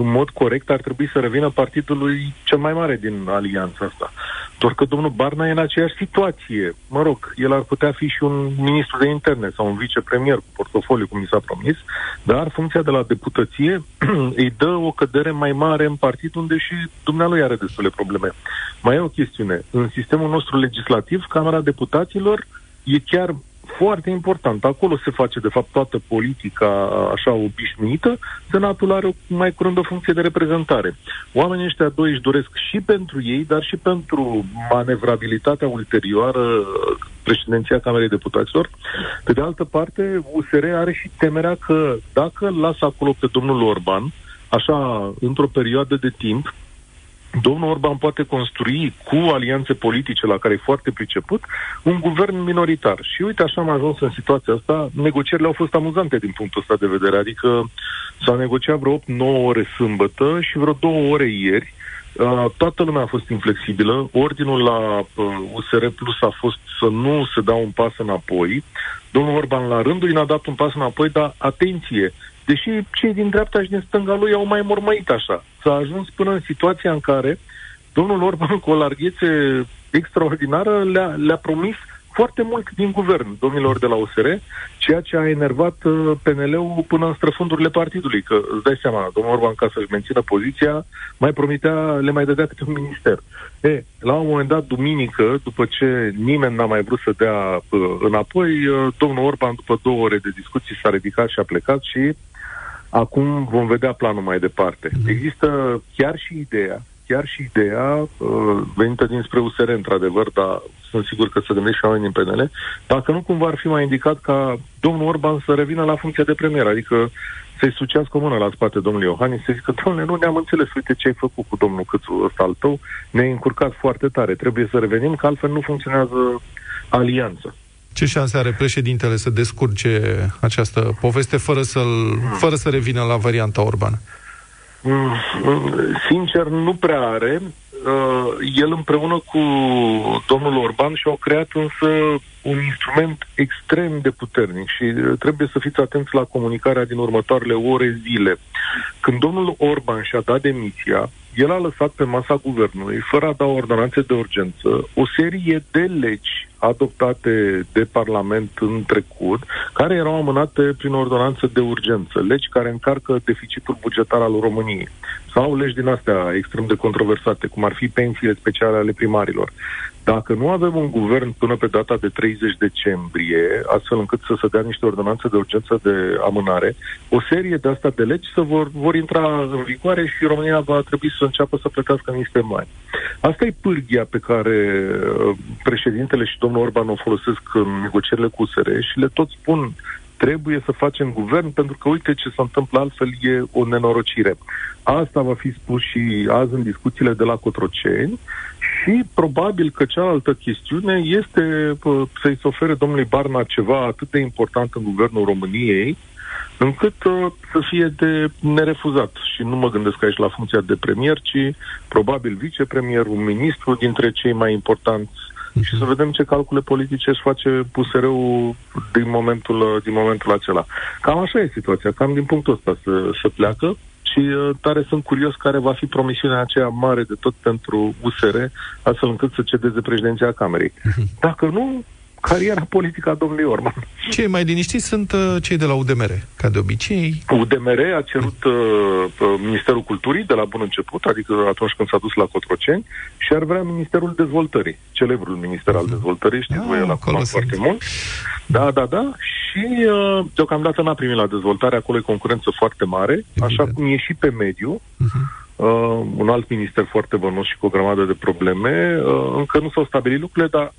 în mod corect ar trebui să revină partidului cel mai mare din alianța asta. Doar că domnul Barna e în aceeași situație. Mă rog, el ar putea fi și un ministru de interne sau un vicepremier cu portofoliu, cum mi s-a promis, dar funcția de la deputăție îi dă o cădere mai mare în partid unde și dumnealui are destule probleme. Mai e o chestiune. În sistemul nostru legislativ, Camera Deputaților e chiar foarte important. Acolo se face, de fapt, toată politica așa obișnuită. Senatul are o mai curând o funcție de reprezentare. Oamenii ăștia doi își doresc și pentru ei, dar și pentru manevrabilitatea ulterioară președinția Camerei Deputaților. Pe de altă parte, USR are și temerea că dacă îl lasă acolo pe domnul Orban, așa, într-o perioadă de timp, domnul Orban poate construi cu alianțe politice la care e foarte priceput un guvern minoritar. Și uite, așa am ajuns în situația asta. Negocierile au fost amuzante din punctul ăsta de vedere, adică s-a negociat vreo 8-9 ore sâmbătă și vreo 2 ore ieri. Uh, toată lumea a fost inflexibilă. Ordinul la uh, USR Plus a fost să nu se dea un pas înapoi. Domnul Orban la rândul i-a dat un pas înapoi, dar atenție, Deși cei din dreapta și din stânga lui au mai mormăit așa. S-a ajuns până în situația în care domnul Orban, cu o larghețe extraordinară, le-a, le-a promis foarte mult din guvern, domnilor de la USR, ceea ce a enervat uh, PNL-ul până în străfundurile partidului, că îți dai seama, domnul Orban, ca să-și mențină poziția, mai promitea, le mai dădea câte un minister. E, la un moment dat, duminică, după ce nimeni n-a mai vrut să dea uh, înapoi, uh, domnul Orban, după două ore de discuții, s-a ridicat și a plecat și Acum vom vedea planul mai departe. Mm-hmm. Există chiar și ideea, chiar și ideea uh, venită dinspre USR, într-adevăr, dar sunt sigur că se gândesc și oamenii din PNL, dacă nu cumva ar fi mai indicat ca domnul Orban să revină la funcția de premier, adică să-i sucească o mână la spate domnului Iohannis, să zică, domnule, nu ne-am înțeles, uite ce ai făcut cu domnul Câțu ăsta al tău, ne-ai încurcat foarte tare, trebuie să revenim, că altfel nu funcționează alianță. Ce șanse are președintele să descurce această poveste fără, să-l, fără să revină la varianta Orban? Mm, sincer, nu prea are. Uh, el împreună cu domnul Orban și-au creat însă un instrument extrem de puternic și uh, trebuie să fiți atenți la comunicarea din următoarele ore, zile. Când domnul Orban și-a dat demisia, el a lăsat pe masa guvernului, fără a da ordonanțe de urgență, o serie de legi adoptate de Parlament în trecut, care erau amânate prin ordonanță de urgență, legi care încarcă deficitul bugetar al României, sau legi din astea extrem de controversate, cum ar fi pensiile speciale ale primarilor. Dacă nu avem un guvern până pe data de 30 decembrie, astfel încât să se dea niște ordonanțe de urgență de amânare, o serie de astea de legi să vor, vor intra în vigoare și România va trebui să înceapă să plătească niște bani. Asta e pârghia pe care uh, președintele și domnul Orban o folosesc în negocierile cu USR și le tot spun trebuie să facem guvern pentru că uite ce se întâmplă altfel e o nenorocire. Asta va fi spus și azi în discuțiile de la Cotroceni și probabil că cealaltă chestiune este să-i se ofere domnului Barna ceva atât de important în guvernul României, încât uh, să fie de nerefuzat. Și nu mă gândesc aici la funcția de premier, ci probabil vicepremier, un ministru dintre cei mai importanți uh-huh. Și să vedem ce calcule politice își face pusăreu din momentul, din momentul acela. Cam așa e situația, cam din punctul ăsta să, să pleacă și uh, tare sunt curios care va fi promisiunea aceea mare de tot pentru USR, astfel încât să cedeze președinția Camerei. Uh-huh. Dacă nu, cariera politică a domnului Orban. Cei mai liniștiți sunt uh, cei de la UDMR, ca de obicei. UDMR a cerut uh, uh, Ministerul Culturii de la bun început, adică atunci când s-a dus la Cotroceni, și ar vrea Ministerul Dezvoltării, celebrul Minister al Dezvoltării, știți ah, voi, el acum foarte mult. Da, da, da. Și uh, deocamdată n-a primit la dezvoltare, acolo e concurență foarte mare, Evident. așa cum e și pe mediu. Uh-huh. Uh, un alt minister foarte bănos și cu o grămadă de probleme. Uh, încă nu s-au stabilit lucrurile, dar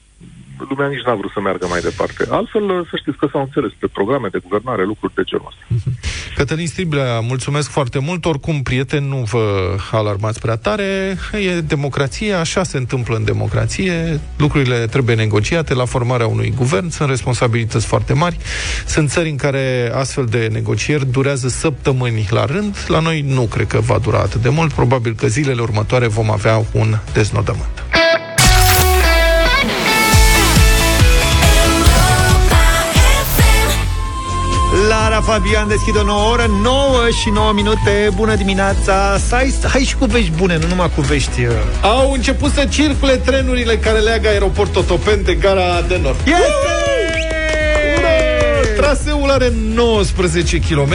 lumea nici n-a vrut să meargă mai departe. Altfel, să știți că s-au înțeles pe programe de guvernare, lucruri de genul ăsta. Mhm. Cătălin Striblea, mulțumesc foarte mult. Oricum, prieteni, nu vă alarmați prea tare. E democrație, așa se întâmplă în democrație. Lucrurile trebuie negociate la formarea unui guvern, sunt responsabilități foarte mari. Sunt țări în care astfel de negocieri durează săptămâni la rând. La noi nu cred că va dura atât de mult. Probabil că zilele următoare vom avea un deznodământ. Lara Fabian deschid o nouă oră 9 și 9 minute Bună dimineața Hai, hai și cu vești bune, nu numai cu vești uh. Au început să circule trenurile care leagă aeroportul Otopen de gara de nord. Este! Traseul are 19 km,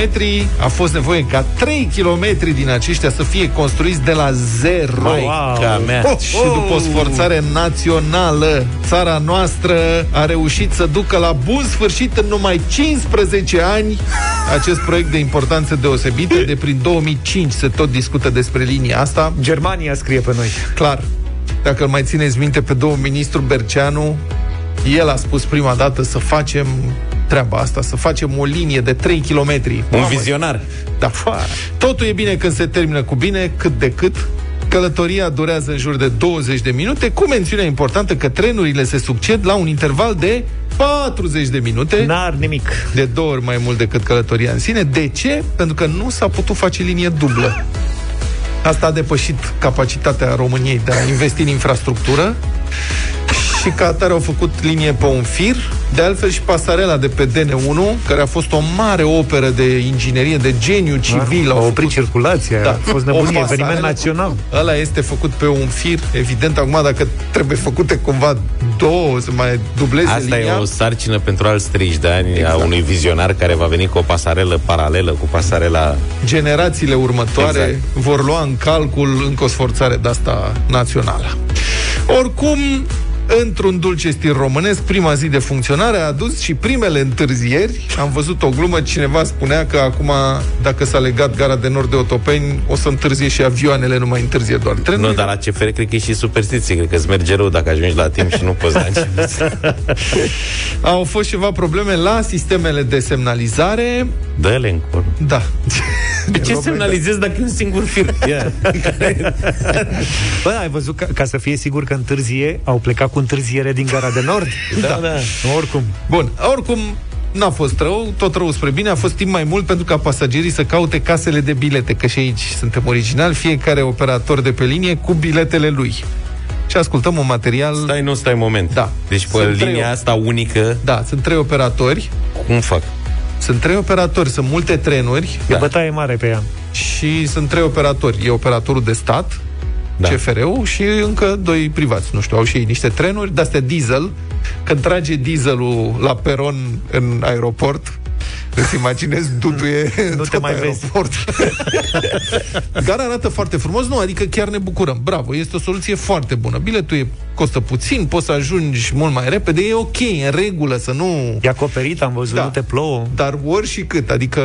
a fost nevoie ca 3 km din aceștia să fie construiți de la zero. Maica mea. Oh, și după o sforțare națională, țara noastră a reușit să ducă la bun sfârșit în numai 15 ani acest proiect de importanță deosebită. De prin 2005 se tot discută despre linia asta. Germania scrie pe noi Clar, dacă îl mai țineți minte pe domnul ministru Berceanu, el a spus prima dată să facem treaba asta, să facem o linie de 3 km. Un vizionar. Da. Totul e bine când se termină cu bine, cât de cât. Călătoria durează în jur de 20 de minute, cu mențiunea importantă că trenurile se succed la un interval de 40 de minute. N-ar nimic De două ori mai mult decât călătoria în sine. De ce? Pentru că nu s-a putut face linie dublă. Asta a depășit capacitatea României de a investi în infrastructură și ca atare au făcut linie pe un fir. De altfel și pasarela de pe DN1, care a fost o mare operă de inginerie, de geniu civil. A au oprit circulația Da. A fost O nebunie, pasarelă eveniment național cu- Ăla este făcut pe un fir, evident. Acum, dacă trebuie făcute cumva două, să mai dubleze Asta linia... e o sarcină pentru alți 30 de ani Exact. a unui vizionar care va veni cu o pasarelă paralelă cu pasarela... generațiile următoare Exact. vor lua în calcul încă o sforțare de asta națională. Oricum, într-un dulce stil românesc, prima zi de funcționare a adus și primele întârzieri. Am văzut o glumă, cineva spunea că acum, dacă s-a legat gara de nord de Otopeni, o să întârzie și avioanele, nu mai întârzie doar trenurile. Nu, dar la CFR cred că e și superstiție. Cred că îți merge rău dacă ajungi la timp și nu poți da început. Au fost ceva probleme la sistemele de semnalizare. Dă-le încolo. Da. De ce semnalizezi dacă e un singur fir? Ia. Bă, ai văzut, ca, ca să fie sigur că întârzie Au plecat cu întârziere din gara de nord? Da, da. Oricum Bun, oricum n-a fost rău, tot rău spre bine, a fost timp mai mult pentru ca pasagerii să caute casele de bilete, că și aici suntem originali, fiecare operator de pe linie cu biletele lui. Și ascultăm un material... Stai, nu stai un moment. Da. Deci pe Sunt trei linia ori. asta unică, Da, sunt trei operatori, cum fac? sunt trei operatori, sunt multe trenuri E bătaie mare pe ea și sunt trei operatori. E operatorul de stat, Da. da. CFR-ul și încă doi privați. Nu știu, au și ei niște trenuri de-astea diesel. Când trage dieselul la peron în aeroport, îți imaginezi, duduie Nu te tot mai vezi. aeroport. Gara arată foarte frumos, nu, adică chiar ne bucurăm. Bravo, este o soluție foarte bună. Biletul e, costă puțin, poți să ajungi mult mai repede, e ok, e în regulă, să nu... E acoperit, am văzut, Da. nu te plouă Dar ori și cât, adică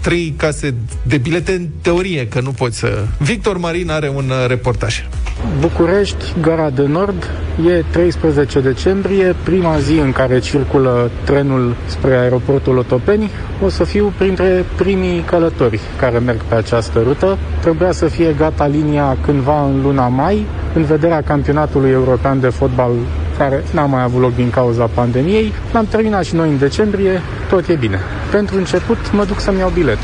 trei case de bilete în teorie, că nu poți să... Victor Marin are un uh, reportaj. București, Gara de Nord, e 13 decembrie, prima zi în care circulă trenul spre aeroportul Otopeni. O să fiu printre primii călători care merg pe această rută. Trebuia să fie gata linia cândva în luna mai, în vederea campionatului european de fotbal care n-a mai avut loc din cauza pandemiei. L-am terminat și noi în decembrie, tot e bine. Pentru început mă duc să-mi iau bilet.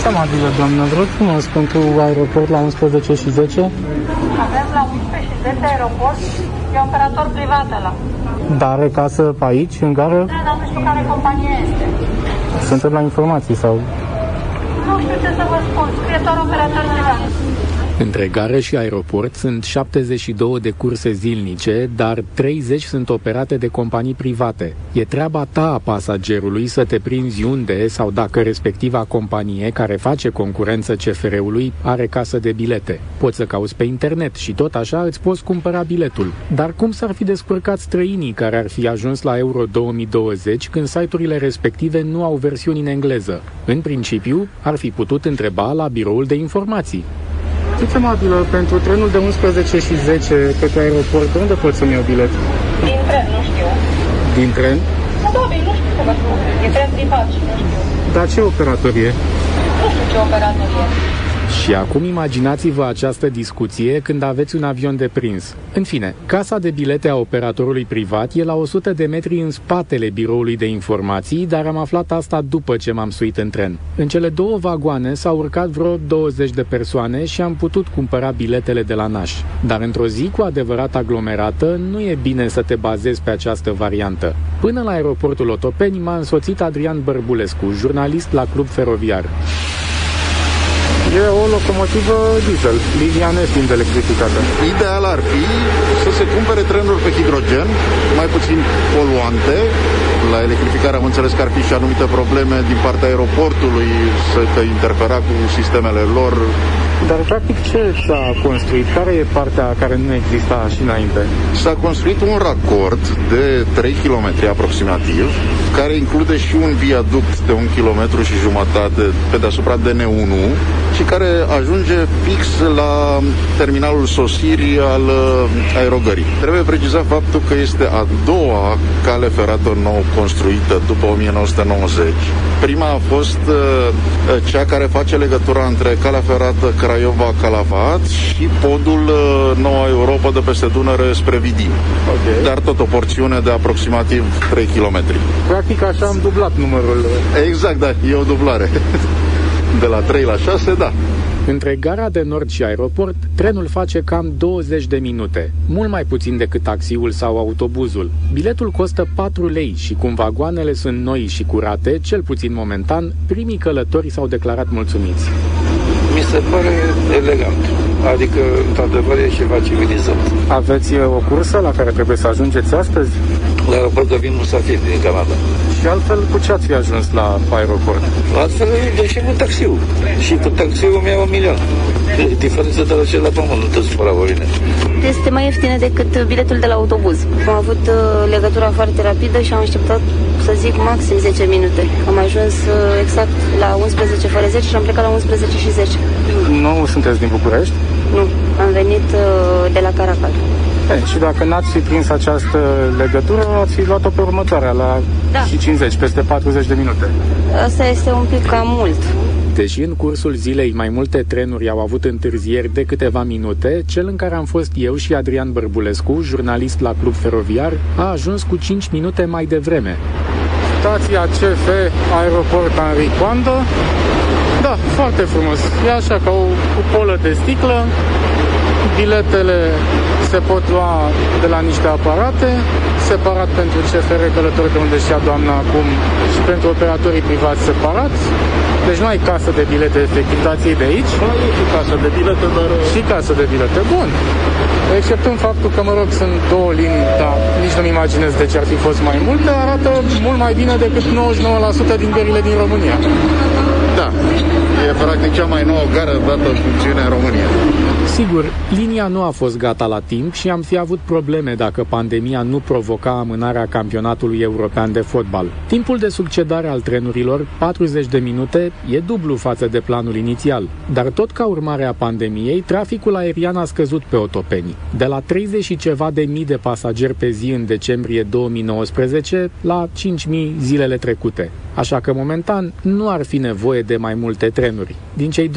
Fiți amabilă, doamnă, vă rog frumos pentru aeroport la 11 și 10. Avem la 11 și 10 aeroport, e operator privat ăla. Dar are casă pe aici, în gară? Da, dar nu știu care companie este. Suntem la informații sau... Nu știu ce să vă spun, scrie doar operator privat. Între gară și aeroport sunt 72 de curse zilnice, dar 30 sunt operate de companii private. E treaba ta a pasagerului să te prinzi unde sau dacă respectiva companie care face concurență CFR-ului are casă de bilete. Poți să cauți pe internet și tot așa îți poți cumpăra biletul. Dar cum s-ar fi descurcat străinii care ar fi ajuns la Euro 2020 când site-urile respective nu au versiuni în engleză? În principiu, ar fi putut întreba la biroul de informații. Fiți amabilă, pentru trenul de 11 și 10 către aeroport, de unde pot să-mi iau bilet? Din tren, nu știu. Din tren? Probabil, nu știu să vă spun. E tren privat și nu știu. Dar ce operator e? Nu știu ce operator e. Și acum imaginați-vă această discuție când aveți un avion de prins. În fine, casa de bilete a operatorului privat e la 100 de metri în spatele biroului de informații, dar am aflat asta după ce m-am suit în tren. În cele două vagoane s-au urcat vreo 20 de persoane și am putut cumpăra biletele de la Naș. Dar într-o zi cu adevărat aglomerată, nu e bine să te bazezi pe această variantă. Până la aeroportul Otopeni m-a însoțit Adrian Bărbulescu, jurnalist la Club Feroviar. E o locomotivă diesel, linia nefiind electrificată. Ideal ar fi să se cumpere trenuri pe hidrogen, mai puțin poluante. La electrificare am înțeles că ar fi și anumite probleme din partea aeroportului, să că interfera cu sistemele lor. Dar, practic, ce s-a construit? Care e partea care nu exista și înainte? S-a construit un racord de 3 km aproximativ, care include și un viaduct de 1 km și jumătate pe deasupra DN1 și care ajunge fix la terminalul sosirii al uh, aerogării. Trebuie precizat faptul că este a doua cale ferată nou construită după 1990. Prima a fost uh, cea care face legătura între calea ferată Craiova-Calavat și podul uh, Noua Europa de peste Dunăre spre Vidin. Okay. Dar tot o porțiune de aproximativ 3 km. Practic așa am dublat numărul. Exact, da, e o dublare. De la 3 la 6, da. Între gara de nord și aeroport, trenul face cam 20 de minute, mult mai puțin decât taxiul sau autobuzul. Biletul costă 4 lei și cum vagoanele sunt noi și curate, cel puțin momentan, primii călători s-au declarat mulțumiți. Mi se pare elegant, adică, într-adevăr, e ceva civilizat. Aveți uh, o cursă la care trebuie să ajungeți astăzi? La aeroport că vin musafiri din Canada. Și altfel, cu ce ați fi ajuns la aeroport? Altfel, deși cu taxiul. Și cu taxiul mi un milion. Diferența de la cel la pământ, nu te supăra, Vorine. Este mai ieftină decât biletul de la autobuz. Am avut uh, legătura foarte rapidă și am așteptat, să zic, maxim 10 minute. Am ajuns uh, exact la 11 fără 10 și am plecat la 11 și 10. Nu sunteți din București? Nu, am venit uh, de la Caracal. E, și dacă n-ați fi prins această legătură, ați fi luat-o pe următoarea, la Da. și 50, peste 40 de minute. Asta este un pic cam mult. Deși în cursul zilei mai multe trenuri au avut întârzieri de câteva minute, cel în care am fost eu și Adrian Bărbulescu, jurnalist la Club Feroviar, a ajuns cu 5 minute mai devreme. Stația CF Aeroport Henri Coandă. Da, foarte frumos. E așa ca o cupolă de sticlă. Biletele se pot lua de la niște aparate, separat pentru CFR călători de unde și-a doamna acum și pentru operatorii privați separați. Deci nu ai casă de bilete efectiv, dați de aici. E și casă de bilete, dar... Și casă de bilete, bun. Exceptând faptul că, mă rog, sunt două linii, dar nici nu-mi imaginez de ce ar fi fost mai multe, arată mult mai bine decât 99% din gările din România. Da, e practic cea mai nouă gară dată în funcțiune în România. Sigur, linia nu a fost gata la timp și am fi avut probleme dacă pandemia nu provoca amânarea campionatului european de fotbal. Timpul de succedare al trenurilor, 40 de minute, e dublu față de planul inițial. Dar tot ca urmare a pandemiei, traficul aerian a scăzut pe Otopeni. De la 30 și ceva de mii de pasageri pe zi în decembrie 2019 la 5.000 zilele trecute. Așa că momentan nu ar fi nevoie de mai multe trenuri. Din cei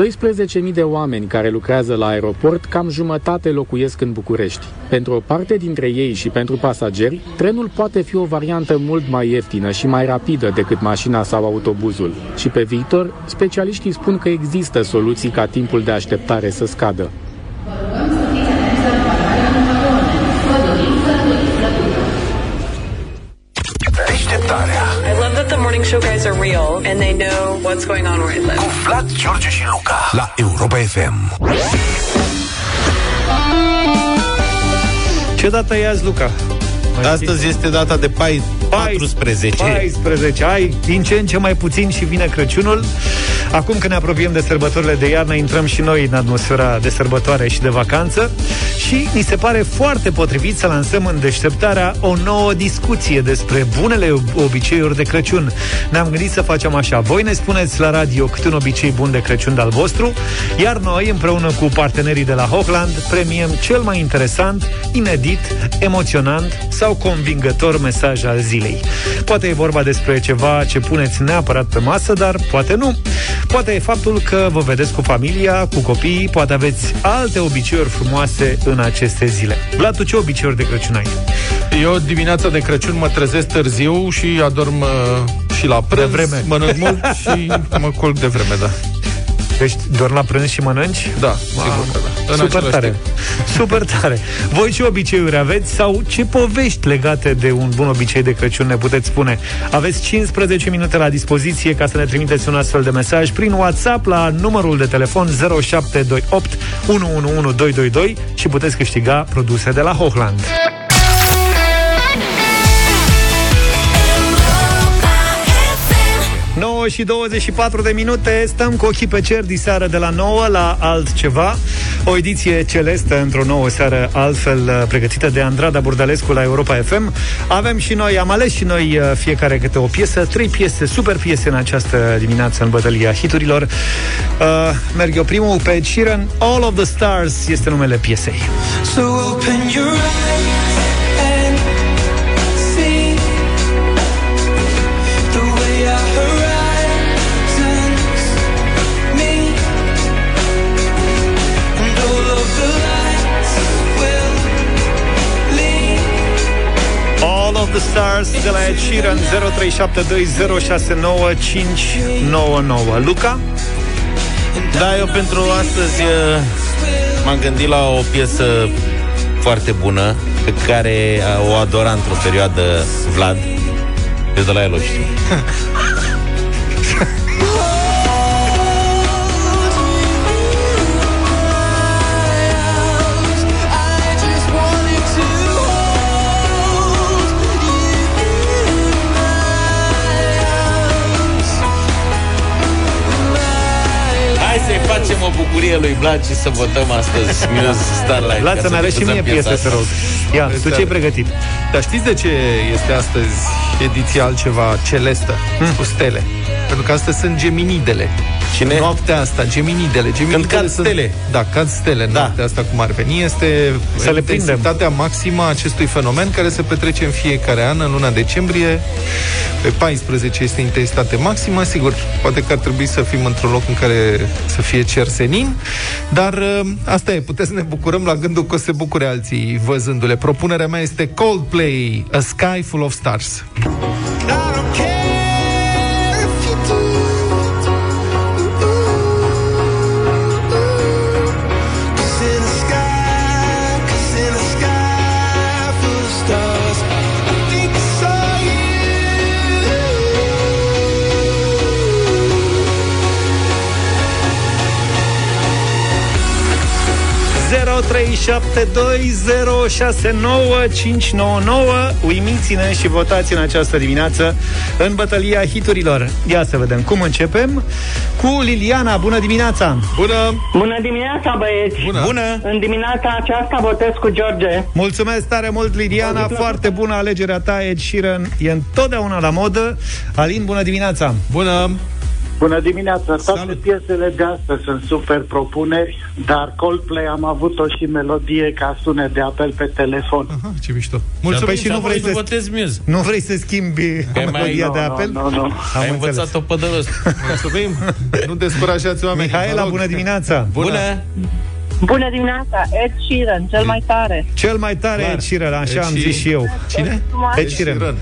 12.000 de oameni care lucrează la aeroport, cam jumătate locuiesc în București. Pentru o parte dintre ei și pentru pasageri, trenul poate fi o variantă mult mai ieftină și mai rapidă decât mașina sau autobuzul. Și pe viitor, specialiștii spun că există soluții ca timpul de așteptare să scadă. Real and they know what's going on where I live. cu Vlad, George și Luca la Europa FM. Ce dată e azi, Luca? Mai Astăzi știi? este data de pai- 14. 14. Ai din ce în ce mai puțin și vine Crăciunul. Acum când ne apropiem de sărbătorile de iarnă, intrăm și noi în atmosfera de sărbătoare și de vacanță și ni se pare foarte potrivit să lansăm în deșteptarea o nouă discuție despre bunele obiceiuri de Crăciun. Ne-am gândit să facem așa. Voi ne spuneți la radio cât un obicei bun de Crăciun de-al vostru, iar noi, împreună cu partenerii de la Hochland, premiem cel mai interesant, inedit, emoționant sau convingător mesaj al zilei. zilei. Poate e vorba despre ceva ce puneți neapărat pe masă, dar poate nu. Poate e faptul că vă vedeți cu familia, cu copiii, poate aveți alte obiceiuri frumoase în aceste zile. Vlad, tu ce obiceiuri de Crăciun ai? Eu dimineața de Crăciun mă trezesc târziu și adorm uh, și la prânz, De vreme. mănânc mult și mă culc de vreme, da. Deci doar la prânz și mănânci? Da, sigur că da. În Super același tare. timp. Super tare. Voi ce obiceiuri aveți sau ce povești legate de un bun obicei de Crăciun ne puteți spune? Aveți 15 minute la dispoziție ca să ne trimiteți un astfel de mesaj prin WhatsApp la numărul de telefon 0728 111222 și puteți câștiga produse de la Hochland. 9 și 24 de minute. Stăm cu ochii pe cer diseară de la 9 la altceva. O ediție celestă într-o nouă seară Altfel uh, pregătită de Andrada Burdalescu la Europa FM Avem și noi, am ales și noi uh, fiecare câte o piesă Trei piese, super piese în această dimineață În bătălia hiturilor. Uh, Merg eu primul pe Ed Sheeran All of the Stars este numele piesei. So open your eyes the Stars de la Ed Sheeran 0372069599 Luca? Da, eu pentru astăzi uh, m-am gândit la o piesă foarte bună pe care uh, o adora într-o perioadă Vlad. Eu de la el o știu. o bucurie lui Vlad și să votăm astăzi Muse Starlight. Vlad, ca să-mi arăți și difuzăm mie piesa piese, te asta. rog Ia, tu ce ai pregătit? Dar știți de ce este astăzi ediția altceva celestă? Hmm. Cu stele. Pentru că astăzi sunt geminidele. Cine? Noaptea asta, geminidele. geminidele Când cad sunt, stele. Da, cad stele. Da. Noaptea asta cum ar veni este Să le prindem. intensitatea maximă a acestui fenomen care se petrece în fiecare an, în luna decembrie. Pe 14 este intensitate maximă. Sigur, poate că ar trebui să fim într-un loc în care să fie cer senin, dar uh, asta e, puteți să ne bucurăm la gândul că o să se bucure alții văzându-le. Propunerea mea este Coldplay, A Sky Full of Stars. Cause ...0372069599 Uimiți-ne și votați în această dimineață În bătălia hiturilor Ia să vedem cum începem Cu Liliana, bună dimineața Bună! Bună dimineața, băieți! Bună! Bună! În dimineața aceasta votez cu George. Mulțumesc tare mult, Liliana Foarte bună alegerea ta, Ed Sheeran E întotdeauna la modă Alin, bună dimineața Bună! Bună dimineața! Toate piesele de astăzi sunt super propuneri, dar Coldplay am avut-o și melodie ca sunet de apel pe telefon. Aha, ce mișto! Păi și nu vrei să, votezi Muse. nu vrei să schimbi Că melodia mai- de Nu, apel? nu, nu. Am Ai înțeles. învățat-o pe de rost. Mulțumim! nu descurajați oamenii, vă Mihaela, rog. bună dimineața Bună! Bună dimineața, Ed Sheeran, cel mai tare. Cel mai tare Clar. Ed Sheeran, așa Ed am Sheeran. zis și eu Cine? Ed Sheeran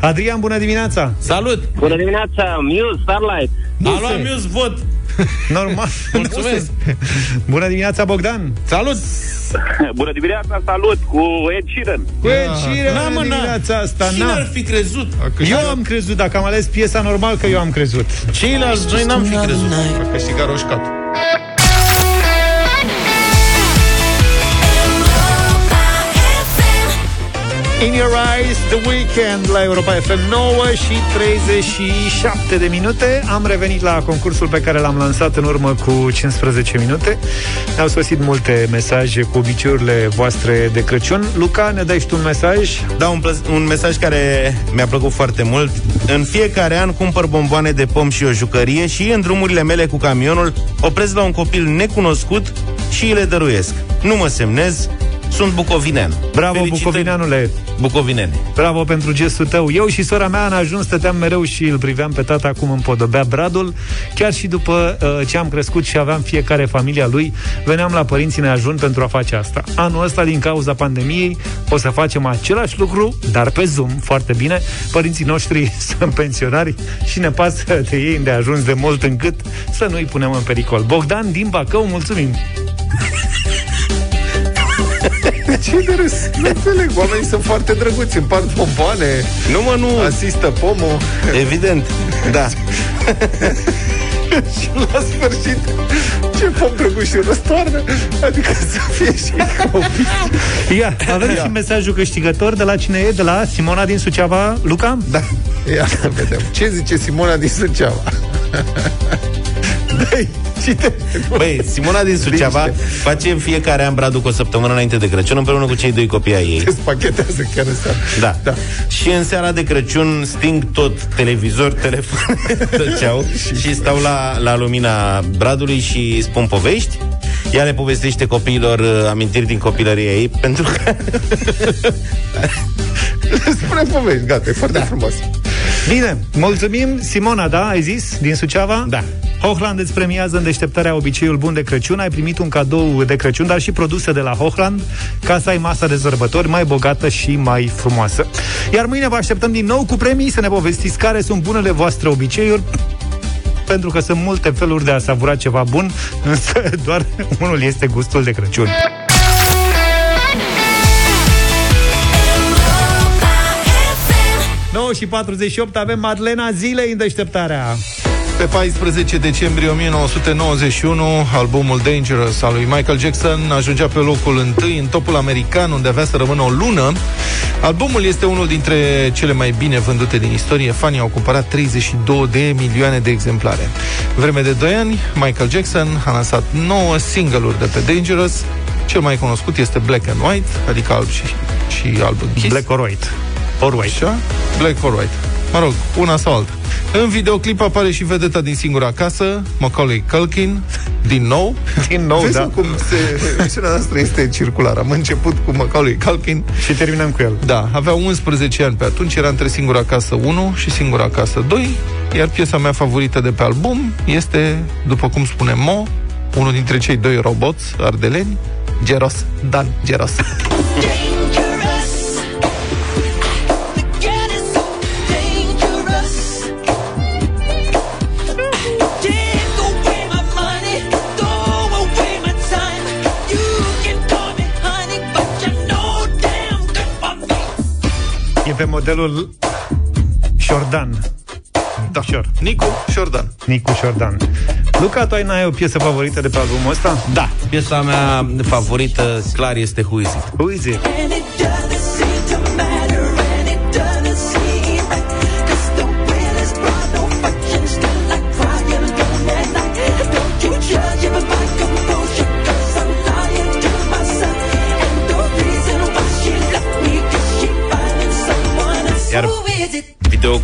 Adrian, bună dimineața Salut! Bună dimineața, Muse, Starlight. A luat Muse vot! Normal Mulțumesc! Bună dimineața, Bogdan Salut! Bună dimineața, salut cu Ed Sheeran. Cu Ed Sheeran N-am, în mă, dimineața asta Cine n-am. ar fi crezut? Eu am crezut, dacă am ales piesa normal că eu am crezut Ceilalți noi n-am fi crezut. A câștigat roșcat. In Your Eyes, The Weekend la Europa FM 9 și 37 de minute Am revenit la concursul pe care l-am lansat în urmă cu 15 minute Ne-au sosit multe mesaje cu obiceiurile voastre de Crăciun Luca, ne dai și tu un mesaj? Da, un, plăs- un mesaj care mi-a plăcut foarte mult. În fiecare an cumpăr bomboane de pom și o jucărie și în drumurile mele cu camionul opresc la un copil necunoscut și îi le dăruiesc. Nu mă semnez Sunt bucovinean. Bravo, Felicitări, Bucovineanule! Bucovinene. Bravo pentru gestul tău. Eu și sora mea în ajuns stăteam mereu și îl priveam pe tata cum împodobea bradul. Chiar și după uh, ce am crescut și aveam fiecare familia lui, veneam la părinții neajun pentru a face asta. Anul ăsta, din cauza pandemiei, o să facem același lucru, dar pe Zoom, foarte bine. Părinții noștri sunt pensionari și ne pasă de ei de ajuns de mult încât să nu-i punem în pericol. Bogdan din Bacău, mulțumim! Ce de râs? Nu înțeleg, oamenii sunt foarte drăguți, împart bomboane, Nu mă, nu. asistă pomul. Evident. Da. și la sfârșit, ce pom drăguț și răstoarnă, adică să fie și copii. Ia, avem Ia. și mesajul câștigător de la cine e? De la Simona din Suceava, Luca? Da, ia să vedem. Ce zice Simona din Suceava? Dai, cite. Băi, Simona din Suceava face în fiecare an bradul cu o săptămână înainte de Crăciun împreună cu cei doi copii ai ei. Se spachetează chiar în seara. Da. da. Și în seara de Crăciun sting tot televizor, telefon, tăceau și stau la, la lumina bradului și spun povești. Ea le povestește copiilor uh, amintiri din copilăria ei pentru că Spune povești, gata, e foarte da. frumos. Bine, mulțumim, Simona, da, ai zis, din Suceava? Da. Hochland îți premiază în deșteptarea obiceiul bun de Crăciun. Ai primit un cadou de Crăciun, dar și produse de la Hochland, ca să ai masa de sărbători mai bogată și mai frumoasă. Iar mâine vă așteptăm din nou cu premii să ne povestiți care sunt bunele voastre obiceiuri pentru că sunt multe feluri de a savura ceva bun, însă doar unul este gustul de Crăciun. Și 48 avem Madlena Zilei în deșteptarea. Pe 14 decembrie 1991, albumul Dangerous al lui Michael Jackson ajungea pe locul întâi în topul american, unde avea să rămână o lună. Albumul este unul dintre cele mai bine vândute din istorie. Fanii au cumpărat 32 de milioane de exemplare. Vreme de 2 ani, Michael Jackson a lansat 9 single-uri de pe Dangerous. Cel mai cunoscut este Black and White, adică alb și, și alb închis. Black or White. Or White. Așa? Black or White. Mă rog, una sau alta. În videoclip apare și vedeta din singura casă, Macaulay Culkin, din nou. Din nou, Vezi da. cum se, emisiunea noastră este circulară. Am început cu Macaulay Culkin. Și terminăm cu el. Da, avea 11 ani pe atunci, era între singura casă 1 și singura casă 2, iar piesa mea favorită de pe album este, după cum spune Mo, unul dintre cei doi roboți ardeleni, Geros, Dan Geros. pe modelul Jordan. Da. Șor. Nicu Jordan. Nicu Jordan. Luca, tu ai, n-ai o piesă favorită de pe albumul ăsta? Da, piesa mea favorită clar este Who Is It. Who is it?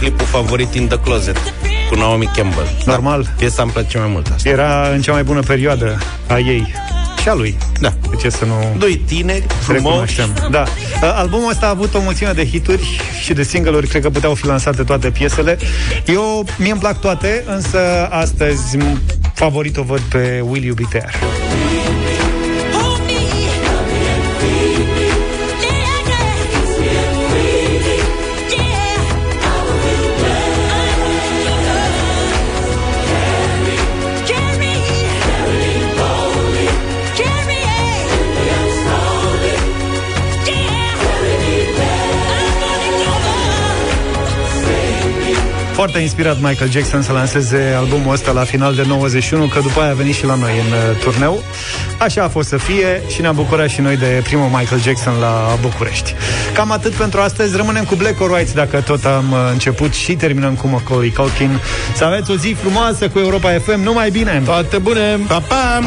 Videoclipul favorit In The Closet cu Naomi Campbell. Normal. Da, piesa îmi place mai mult asta. Era în cea mai bună perioadă a ei. Și a lui. Da. De ce să nu... Doi tineri, frumoși. recunoaștem. Da. Uh, Albumul ăsta a avut o mulțime de hituri și de single-uri, cred că puteau fi lansate toate piesele. Eu, mie îmi plac toate, însă astăzi m- favoritul văd pe Will You Be There. Foarte inspirat Michael Jackson să lanseze albumul ăsta la final de 91, că după aia a venit și la noi în uh, turneu. Așa a fost să fie și ne-am bucurat și noi de primul Michael Jackson la București. Cam atât pentru astăzi. Rămânem cu Black or White dacă tot am uh, început și terminăm cu Macaulay Culkin. Să aveți o zi frumoasă cu Europa FM. Numai bine! Toate bune! Pa, pa!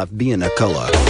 life being a color.